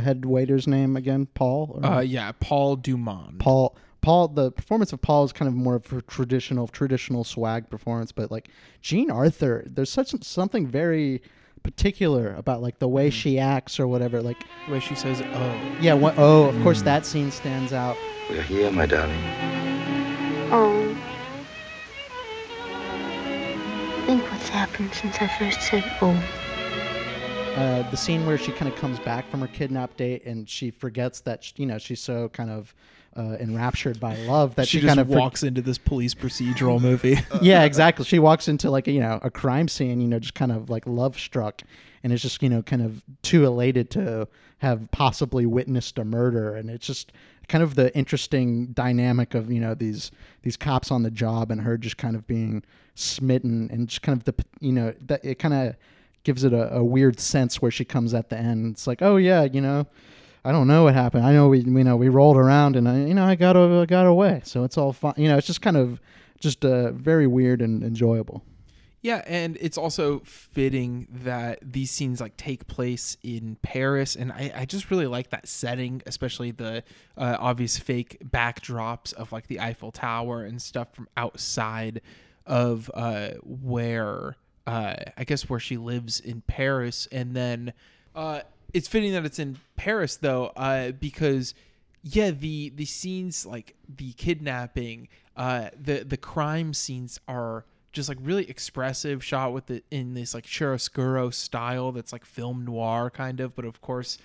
head waiter's name again paul or- Uh, yeah, Paul Dumond. paul paul the performance of paul is kind of more of a traditional traditional swag performance but like jean arthur there's such something very particular about like the way she acts or whatever like the way she says, "Oh." yeah what, oh of course that scene stands out We're here, my darling. Oh. Think what's happened since I first said oh. uh, the scene where she kind of comes back from her kidnap date and she forgets that sh- you know she's so kind of uh, enraptured by love that She, she, just kind of for- walks into this police procedural movie. yeah, exactly. She walks into like a, you know a crime scene, you know, just kind of like love struck, and is just you know kind of too elated to have possibly witnessed a murder, and it's just kind of the interesting dynamic of you know these these cops on the job and her just kind of being smitten and just kind of the you know that it kind of gives it a, a weird sense where she comes at the end. It's like, oh yeah, you know. I don't know what happened. I know we, you know, we rolled around and I, you know, I got, got away. So it's all fine. You know, it's just kind of, just uh, very weird and enjoyable. Yeah, and it's also fitting that these scenes like take place in Paris, and I, I just really like that setting, especially the uh, obvious fake backdrops of like the Eiffel Tower and stuff from outside of uh, where uh, I guess where she lives in Paris, and then uh, it's fitting that it's in Paris though, uh, because yeah, the the scenes like the kidnapping, uh, the the crime scenes are just like really expressive, shot with it in this like chiaroscuro style that's like film noir kind of, but of course,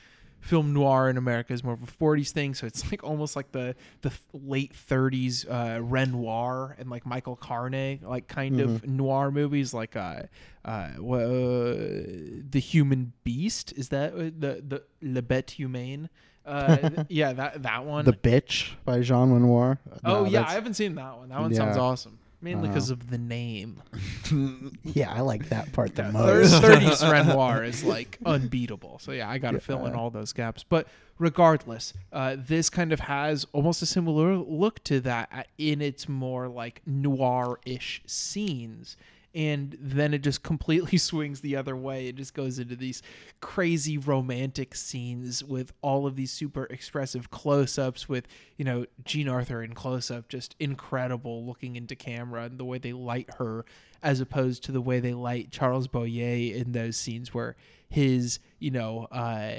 film noir in America is more of a 40s thing, so it's like almost like the the late 30s uh, Renoir and like Marcel Carné like kind of noir movies like uh uh, uh the Human Beast is that uh, the the Le Bête Humaine? Uh yeah that that one. The Bitch by Jean Renoir. oh No, yeah I haven't seen that one. That one sounds awesome mainly because Uh, of the name Yeah, I like that part the Yeah, most. thir- 30s Renoir is like unbeatable. So yeah, I got to fill in all those gaps. But regardless, uh, this kind of has almost a similar look to that uh, in its more like noir-ish scenes. And then it just completely swings the other way. It just goes into these crazy romantic scenes with all of these super expressive close-ups with, you know, Jean Arthur in close-up, just incredible looking into camera and the way they light her as opposed to the way they light Charles Boyer in those scenes where his, you know, uh,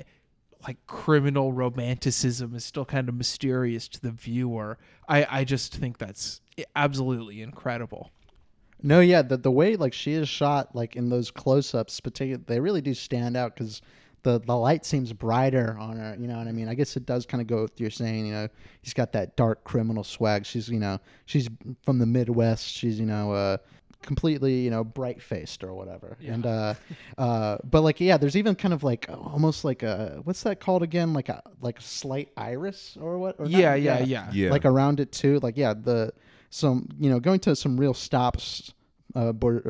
like criminal romanticism is still kind of mysterious to the viewer. I, I just think that's absolutely incredible. No, yeah, the the way like she is shot, like in those close-ups, particular, they really do stand out because the the light seems brighter on her. You know what I mean? I guess it does kind of go with you're saying. You know, he's got that dark criminal swag. She's you know she's from the Midwest. She's you know uh, completely you know bright faced or whatever. yeah. And uh, uh, but like yeah, there's even kind of like almost like a what's that called again? Like a like a slight iris or what? Or not- Yeah, yeah, yeah. Yeah. Like around it too. Like yeah, the some you know going to some real stops. Uh, Bor-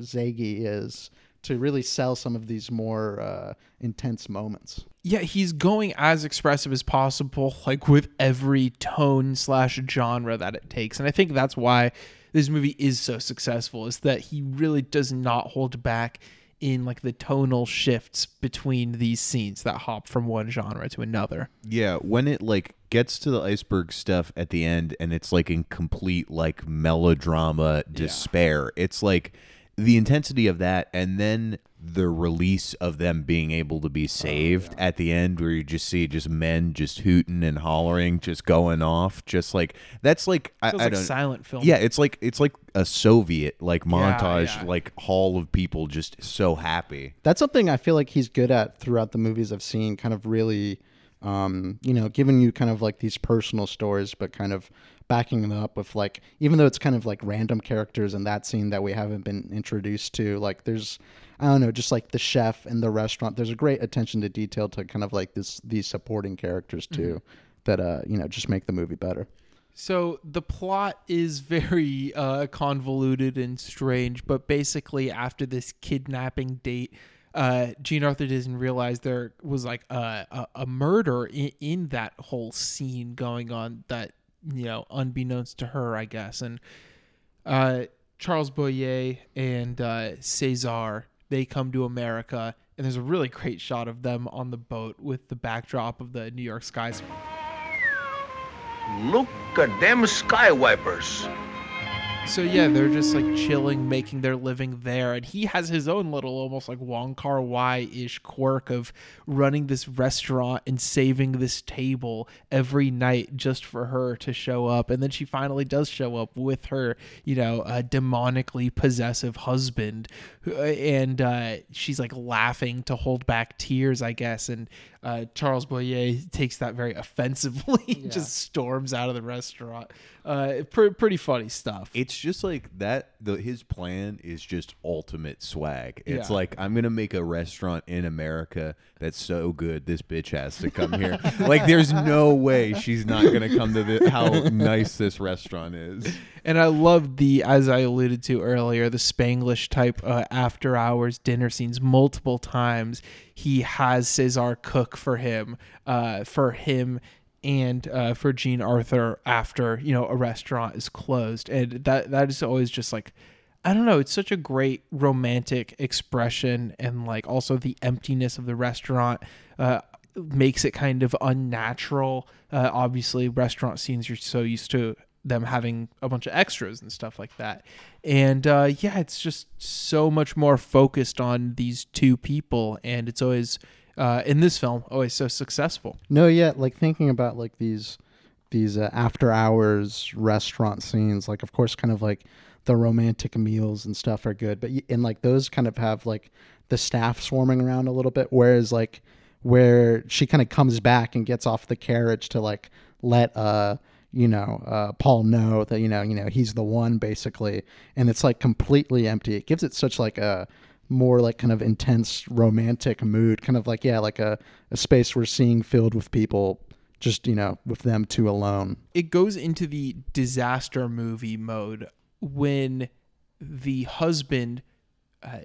is to really sell some of these more uh, intense moments. Yeah, he's going as expressive as possible, like with every tone slash genre that it takes. And I think that's why this movie is so successful, is that he really does not hold back in like the tonal shifts between these scenes that hop from one genre to another. Yeah, when it like gets to the iceberg stuff at the end and it's like in complete like melodrama despair. It's like the intensity of that and then the release of them being able to be saved at the end where you just see just men just hooting and hollering just going off just like that's like I, Feels I like don't silent film. yeah it's like it's like a soviet like Yeah, montage yeah. like hall of people just so happy That's something I feel like he's good at throughout the movies I've seen, kind of really, um, you know, giving you kind of like these personal stories, but kind of backing them up with like, even though it's kind of like random characters in that scene that we haven't been introduced to, like there's, I don't know, just like the chef and the restaurant. There's a great attention to detail to kind of like this these supporting characters too, that uh, you know, just make the movie better. So the plot is very uh, convoluted and strange, but basically, after this kidnapping date, uh, Jean Arthur doesn't realize there was like a, a, a murder in, in that whole scene going on that, you know, unbeknownst to her, I guess. And uh, Charles Boyer and uh, Cesar, they come to America, and there's a really great shot of them on the boat with the backdrop of the New York skies. Look at them sky wipers. So yeah, they're just like chilling, making their living there, and he has his own little, almost like Wong Kar Wai ish quirk of running this restaurant and saving this table every night just for her to show up, and then she finally does show up with her, you know, demonically possessive husband, uh, and uh, she's like laughing to hold back tears, I guess, and uh, Charles Boyer takes that very offensively, just storms out of the restaurant. Uh, pre- pretty funny stuff. it's just like that the his plan is just ultimate swag it's Yeah. like i'm gonna make a restaurant in america that's so good this bitch has to come here like there's no way she's not gonna come to the how nice this restaurant is And I love the, as I alluded to earlier, the Spanglish type uh, after hours dinner scenes multiple times. He has Cesar cook for him, uh, for him and uh, for Jean Arthur after you know a restaurant is closed, and that that is always just like. I don't know. It's such a great romantic expression, and like also the emptiness of the restaurant uh, makes it kind of unnatural. Uh, obviously, restaurant scenes you're so used to them having a bunch of extras and stuff like that. And uh, yeah, it's just so much more focused on these two people, and it's always uh, in this film always so successful. No, yeah, like thinking about like these these uh, after hours restaurant scenes, like of course, kind of like the romantic meals and stuff are good, but and like those kind of have like the staff swarming around a little bit, whereas like where she kind of comes back and gets off the carriage to like let uh you know uh Paul know that you know you know he's the one basically, and it's like completely empty. It gives it such like a more like kind of intense romantic mood, kind of like yeah, like a, a space we're seeing filled with people, just you know, with them two alone. It goes into the disaster movie mode when the husband uh,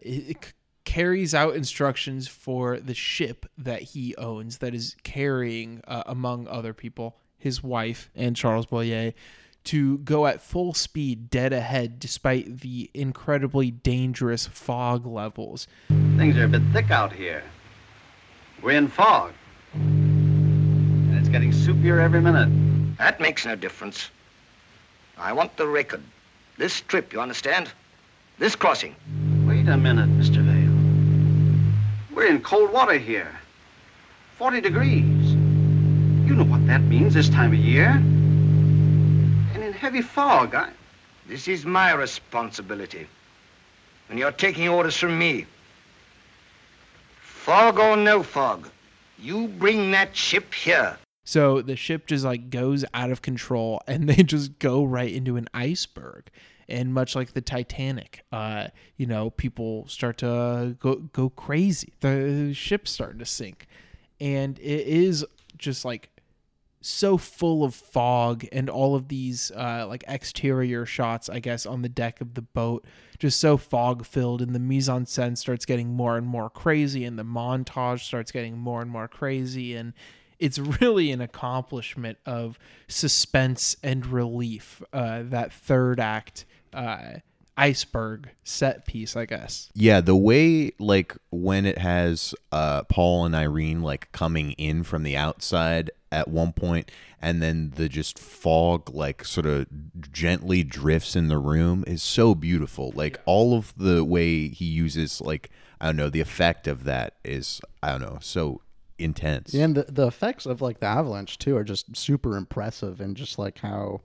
carries out instructions for the ship that he owns that is carrying, uh, among other people, his wife and Charles Boyer to go at full speed dead ahead despite the incredibly dangerous fog levels. Things are a bit thick out here. We're in fog. And it's getting soupier every minute. That makes no difference. I want the record. This trip, you understand? This crossing. Wait a minute, Mr. Vail. We're in cold water here. 40 degrees. You know what that means this time of year. And in heavy fog, I... This is my responsibility. And you're taking orders from me. Fog or no fog, you bring that ship here. So the ship just like goes out of control and they just go right into an iceberg. And much like the Titanic, uh, you know, people start to go go crazy. The ship's starting to sink. And it is just like so full of fog and all of these uh, like exterior shots, I guess, on the deck of the boat, just so fog filled, and the mise en scène starts getting more and more crazy, and the montage starts getting more and more crazy, and it's really an accomplishment of suspense and relief. Uh, that third act, uh, iceberg set piece, I guess. Yeah, the way like when it has uh Paul and Irene like coming in from the outside at one point and then the just fog like sort of gently drifts in the room is so beautiful. Like all of the way he uses like I don't know, the effect of that is I don't know, so intense. Yeah, and the, the effects of like the avalanche too are just super impressive and just like how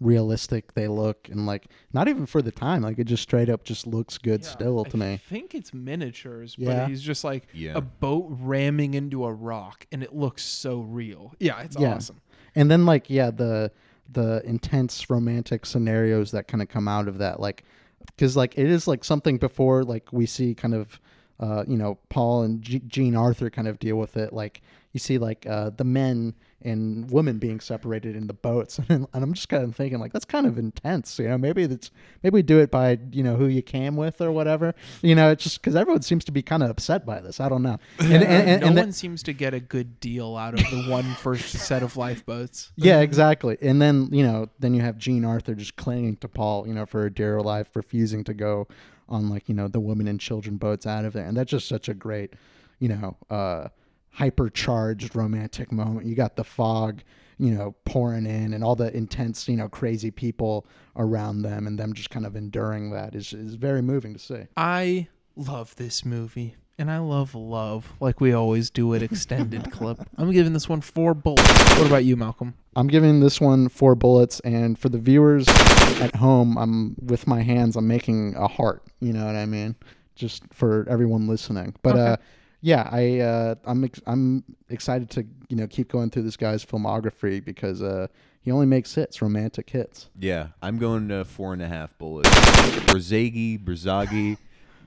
realistic they look and like not even for the time like it just straight up just looks good still to I me i think it's miniatures, Yeah. but he's just like Yeah. a boat ramming into a rock, and it looks so real. Yeah, it's yeah awesome. and then like yeah the the intense romantic scenarios that kind of come out of that like because like it is like something before like we see kind of uh you know paul and G- jean arthur kind of deal with it like you see like uh the men and women being separated in the boats. And, and i'm just kind of thinking like that's kind of intense you know? Maybe that's maybe we do it by you know who you came with or whatever. You know it's just because everyone seems to be kind of upset by this. I don't know. And, and, and, no one seems to get a good deal out of the one first set of lifeboats. yeah, exactly. And then you know, then you have Jean Arthur just clinging to Paul, you know, for her dear life, refusing to go on like you know the women and children boats out of there, and that's just such a great, you know, uh, hypercharged romantic moment. You got the fog, you know, pouring in, and all the intense, you know, crazy people around them, and them just kind of enduring that is is very moving to see. I love this movie. And I love love, like we always do at Extended Clip. I'm giving this one four bullets. What about you, Malcolm? I'm giving this one four bullets, and for the viewers at home, I'm with my hands. I'm making a heart. You know what I mean? Just for everyone listening. But Okay. uh, yeah, I uh, I'm ex- I'm excited to you know keep going through this guy's filmography because uh, he only makes hits, romantic hits. Yeah, I'm going to four and a half bullets. Borzagi, Borzagi,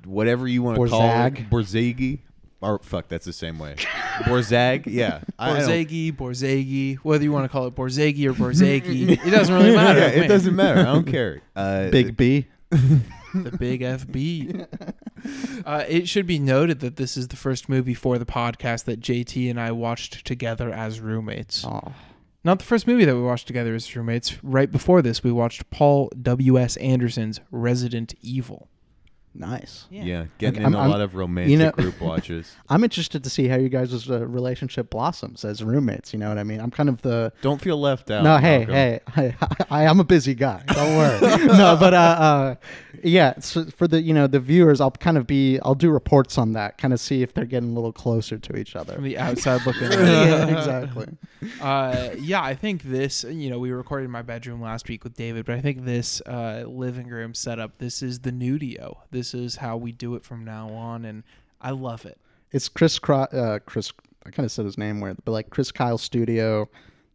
whatever you want to call it. Borzag. Borzagi. Or fuck, that's the same way. Borzag, yeah. I- I Borzagi, Borzagi, whether you want to call it Borzagi or Borzagi, it doesn't really matter. Yeah, it doesn't matter. I don't care. Uh, Big B. the big FB. Uh, it should be noted that this is the first movie for the podcast that JT and I watched together as roommates. Oh. Not the first movie that we watched together as roommates. Right before this, we watched Paul W.S. Anderson's Resident Evil. Nice. Yeah, getting Okay, in I'm- a I'm- lot of romantic you know- group watches. I'm interested to see how you guys' uh, relationship blossoms as roommates. You know what I mean? I'm kind of the Don't feel left out. No, hey, Malcolm. hey, I, I, I'm a busy guy. Don't worry. no, but uh, uh, yeah. So for the you know the viewers, I'll kind of be, I'll do reports on that, kind of see if they're getting a little closer to each other From the outside looking in. yeah, exactly. Uh, yeah, I think this, you know, we recorded in my bedroom last week with David, but I think this uh, living room setup, this is the nudio. This is how we do it from now on, and I love it. It's Chris, Cro- uh, Chris. I kind of said his name weird, but like Chris Kyle Studio,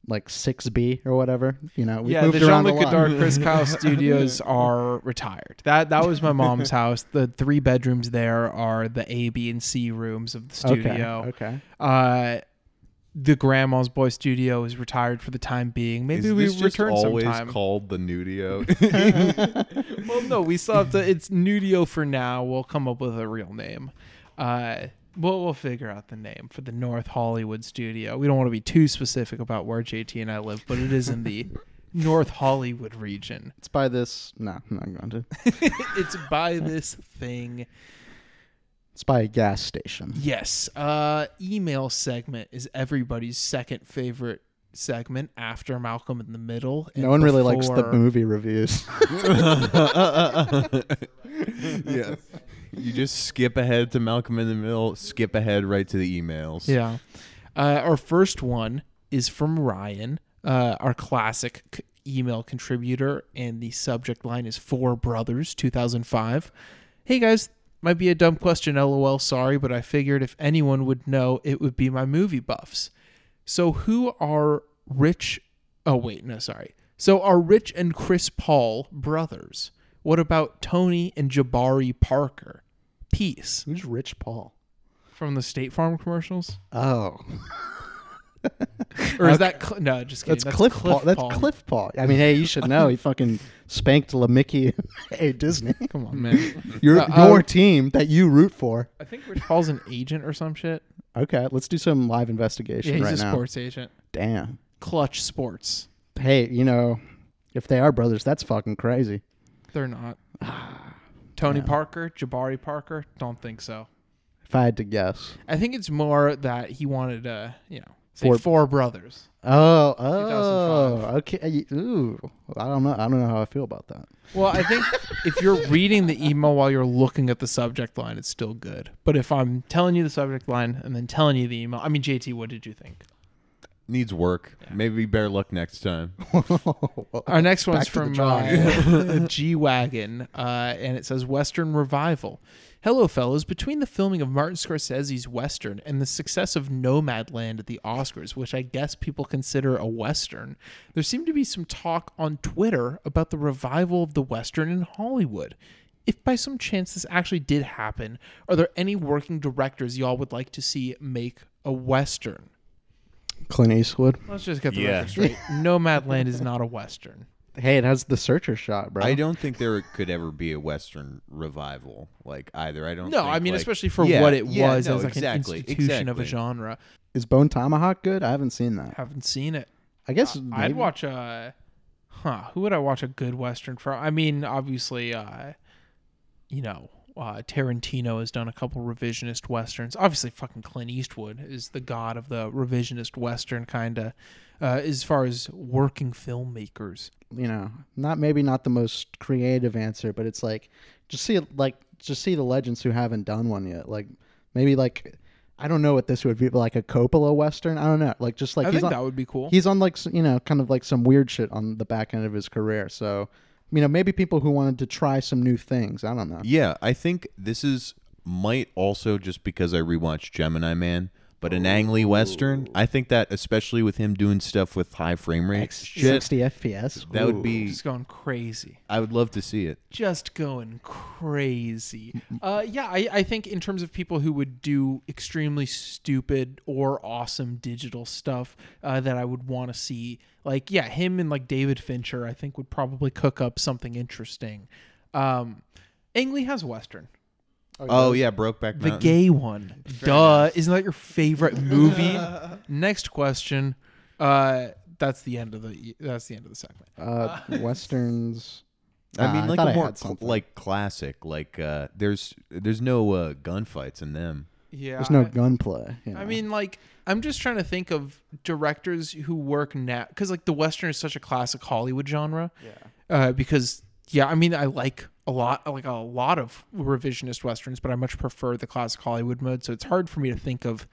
like six B or whatever. You know, we yeah, moved the around Jean-Luc. Godard Chris Kyle Studios are retired. That that was my mom's house. The three bedrooms there are the A, B, and C rooms of the Okay, studio. okay. Uh, the Grandma's Boy Studio is retired for the time being. Maybe Is we this just return always sometime. called the nudio? well, no, we still have to. It's Nudio for now. We'll come up with a real name. Uh, we'll we'll figure out the name for the North Hollywood studio. We don't want to be too specific about where JT and I live, but it is in the North Hollywood region. It's by this. No, I'm not going to. it's by this thing. It's by a gas station. Yes. Uh, email segment is everybody's second favorite segment after Malcolm in the Middle. No and one really likes the movie reviews. yeah. You just skip ahead to Malcolm in the Middle, skip ahead right to the emails. Yeah. Uh, our first one is from Ryan, uh, our classic c- email contributor, and the subject line is Four Brothers 2005. Hey guys, might be a dumb question, lol, sorry, but I figured if anyone would know, it would be my movie buffs. So who are Rich? Oh, wait, no, sorry. So are Rich and Chris Paul brothers? What about Tony and Jabari Parker? Peace. Who's Rich Paul? From the State Farm commercials? Oh. Or is that Cl- no? Just kidding. That's, Cliff, Paul. That's Cliff Paul. I mean, hey, you should know. He fucking spanked LaMickey. hey, Disney. Come on, man. your Uh, your uh, team that you root for. I think Rich Paul's an agent or some shit. Okay, let's do some live investigation Yeah, he's right a now. sports agent. Damn. Clutch Sports. Hey, you know, if they are brothers, that's fucking crazy. They're not. Tony Yeah. Parker, Jabari Parker. Don't think so. If I had to guess. I think it's more that he wanted to, you know, Four- four, brothers. Oh, oh, okay. Ooh, I don't know. I don't know how I feel about that. Well, I think if you're reading the email while you're looking at the subject line, it's still good. But if I'm telling you the subject line and then telling you the email, I mean, JT, what did you think? Needs work. Maybe better luck next time. Our next Back one's to the from drawing uh, G Wagon, uh, and it says Western Revival. Hello, fellows. Between the filming of Martin Scorsese's Western and the success of Nomadland at the Oscars, which I guess people consider a Western, there seemed to be some talk on Twitter about the revival of the Western in Hollywood. If by some chance this actually did happen, are there any working directors y'all would like to see make a Western? Clint Eastwood. Let's just get the Yeah. record straight. Nomadland is not a Western. Hey, it has the searcher shot, bro. I don't think there could ever be a Western revival like either. I don't. No, think, I mean, like- especially for Yeah, what it yeah, was no, as like exactly, an institution of a exactly. genre. Is Bone Tomahawk good? I haven't seen that. Haven't seen it. I guess Uh, maybe- I'd watch a. Huh? Who would I watch a good western from? I mean, obviously, uh, you know, uh, Tarantino has done a couple revisionist westerns. Obviously, fucking Clint Eastwood is the god of the revisionist western kind of. Uh, as far as working filmmakers, you know, not maybe not the most creative answer, but it's like just see like just see the legends who haven't done one yet. Like maybe like I don't know what this would be but like a Coppola western. I don't know. Like just like I he's think on, that would be cool. He's on like you know kind of like some weird shit on the back end of his career. So you know maybe people who wanted to try some new things. I don't know. Yeah, I think this is might also just because I rewatched Gemini Man, but an Ang Lee Western. I think that especially with him doing stuff with high frame rate, shit, 60 FPS. that would be. just going crazy. I would love to see it. just going crazy. Uh, yeah, I, I think in terms of people who would do extremely stupid or awesome digital stuff uh, that I would want to see, like yeah, him and like David Fincher, I think would probably cook up something interesting. Um, Ang Lee has western, Oh yeah, Brokeback the gay one. Duh, isn't that your favorite movie? Next question. Uh, that's the end of the that's the end of the segment. Uh, westerns. I Ah, mean, like thought a I more had cl- something. like classic. Like uh, there's there's no uh, gunfights in them. Yeah, There's no gunplay. you I know. mean, like, I'm just trying to think of directors who work now because, like, the western is such a classic Hollywood genre. Yeah. Uh, because yeah, I mean, I like a lot, like a lot of revisionist westerns, but I much prefer the classic Hollywood mode. So it's hard for me to think of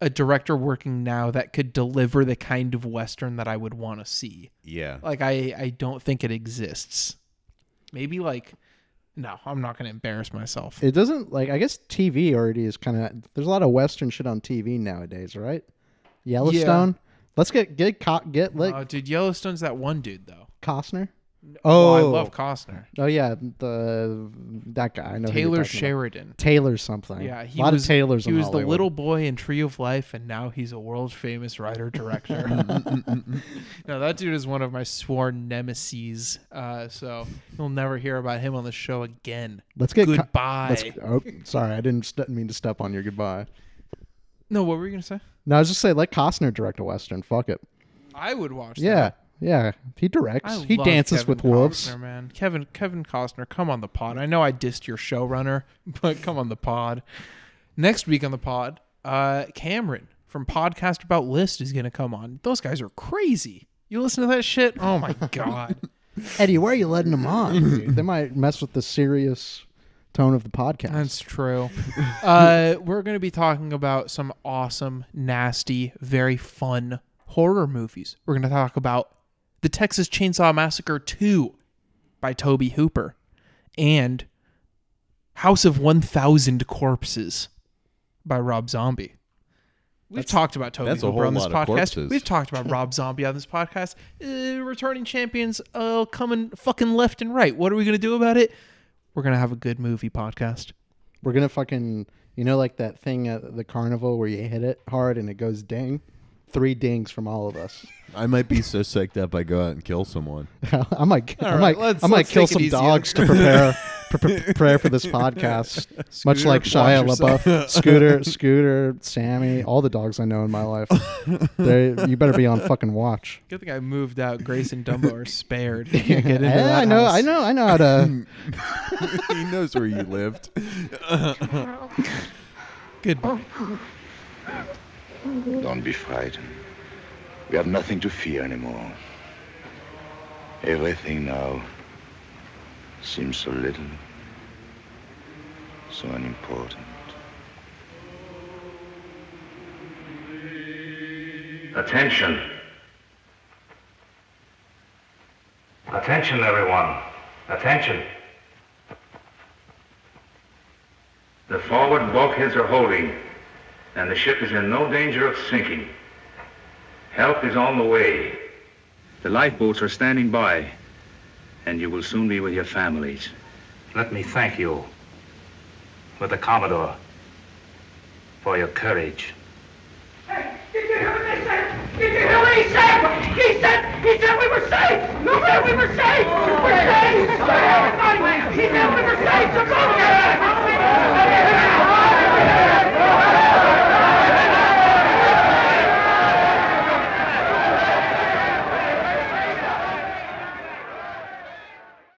a director working now that could deliver the kind of western that I would want to see. Yeah. Like, I I don't think it exists. Maybe like, no, I'm not going to embarrass myself. It doesn't like I guess TV already is kind of there's a lot of western shit on TV nowadays, right? Yellowstone. Let's get get co- get like Oh, dude, Yellowstone's that one dude though. Costner. Oh, I love Costner. Oh yeah, the that guy. I know Taylor talking about. Sheridan. Taylor something. Yeah, he a lot was of Taylors. He was the little boy in Tree of Life, and now he's a world famous writer director. Mm, mm, mm, no, that dude is one of my sworn nemesis. Uh, so you'll never hear about him on the show again. Let's get co- goodbye. let's- oh, sorry, I didn't st- mean to step on your goodbye. no, what were you gonna say? No, I was just say let Costner direct a western. Fuck it. I would watch. Yeah, that. Yeah. He directs. I he love dances Kevin with wolves. Costner, man. Kevin Kevin Costner, come on the pod. I know I dissed your showrunner, but come on the pod. Next week on the pod, uh, Cameron from Podcast About List is gonna come on. Those guys are crazy. You listen to that shit? Oh my god. Eddie, where are you letting them on? they might mess with the serious tone of the podcast. That's true. uh, we're going to be talking about some awesome, nasty, very fun horror movies. We're going to talk about The Texas Chainsaw Massacre 2 by Tobe Hooper and House of 1000 Corpses by Rob Zombie. We've talked about Tobe Hooper on this podcast. We've talked about Rob Zombie on this podcast. Uh, returning champions uh, coming fucking left and right. What are we going to do about it? We're going to have a good movie podcast. We're gonna fucking you know like that thing at the carnival where you hit it hard and it goes ding. Three dings from all of us. I might be so psyched up I go out and kill someone. I might I All right, might let's- I might let's kill take it some easy. dogs to prepare pre- pre- prepare for this podcast. Much Scooter, like Shia watch LaBeouf. Scooter, Scooter, Sammy, all the dogs I know in my life. They, you better be on fucking watch. Good thing I moved out. Grace and Dumbo are spared. You can't get into Yeah, that I know, house. I know, I know how to. he knows where you lived. Goodbye. Don't be frightened. We have nothing to fear anymore. Everything now seems so little, so unimportant. Attention. Attention, everyone. Attention. The forward bulkheads are holding, and the ship is in no danger of sinking. Help is on the way. The lifeboats are standing by, and you will soon be with your families. Let me thank you, with the Commodore, for your courage. Hey, did you hear what they said? Did you hear what he said? He said, he said we were safe! No, we were safe! We were safe! He said we were safe! So go!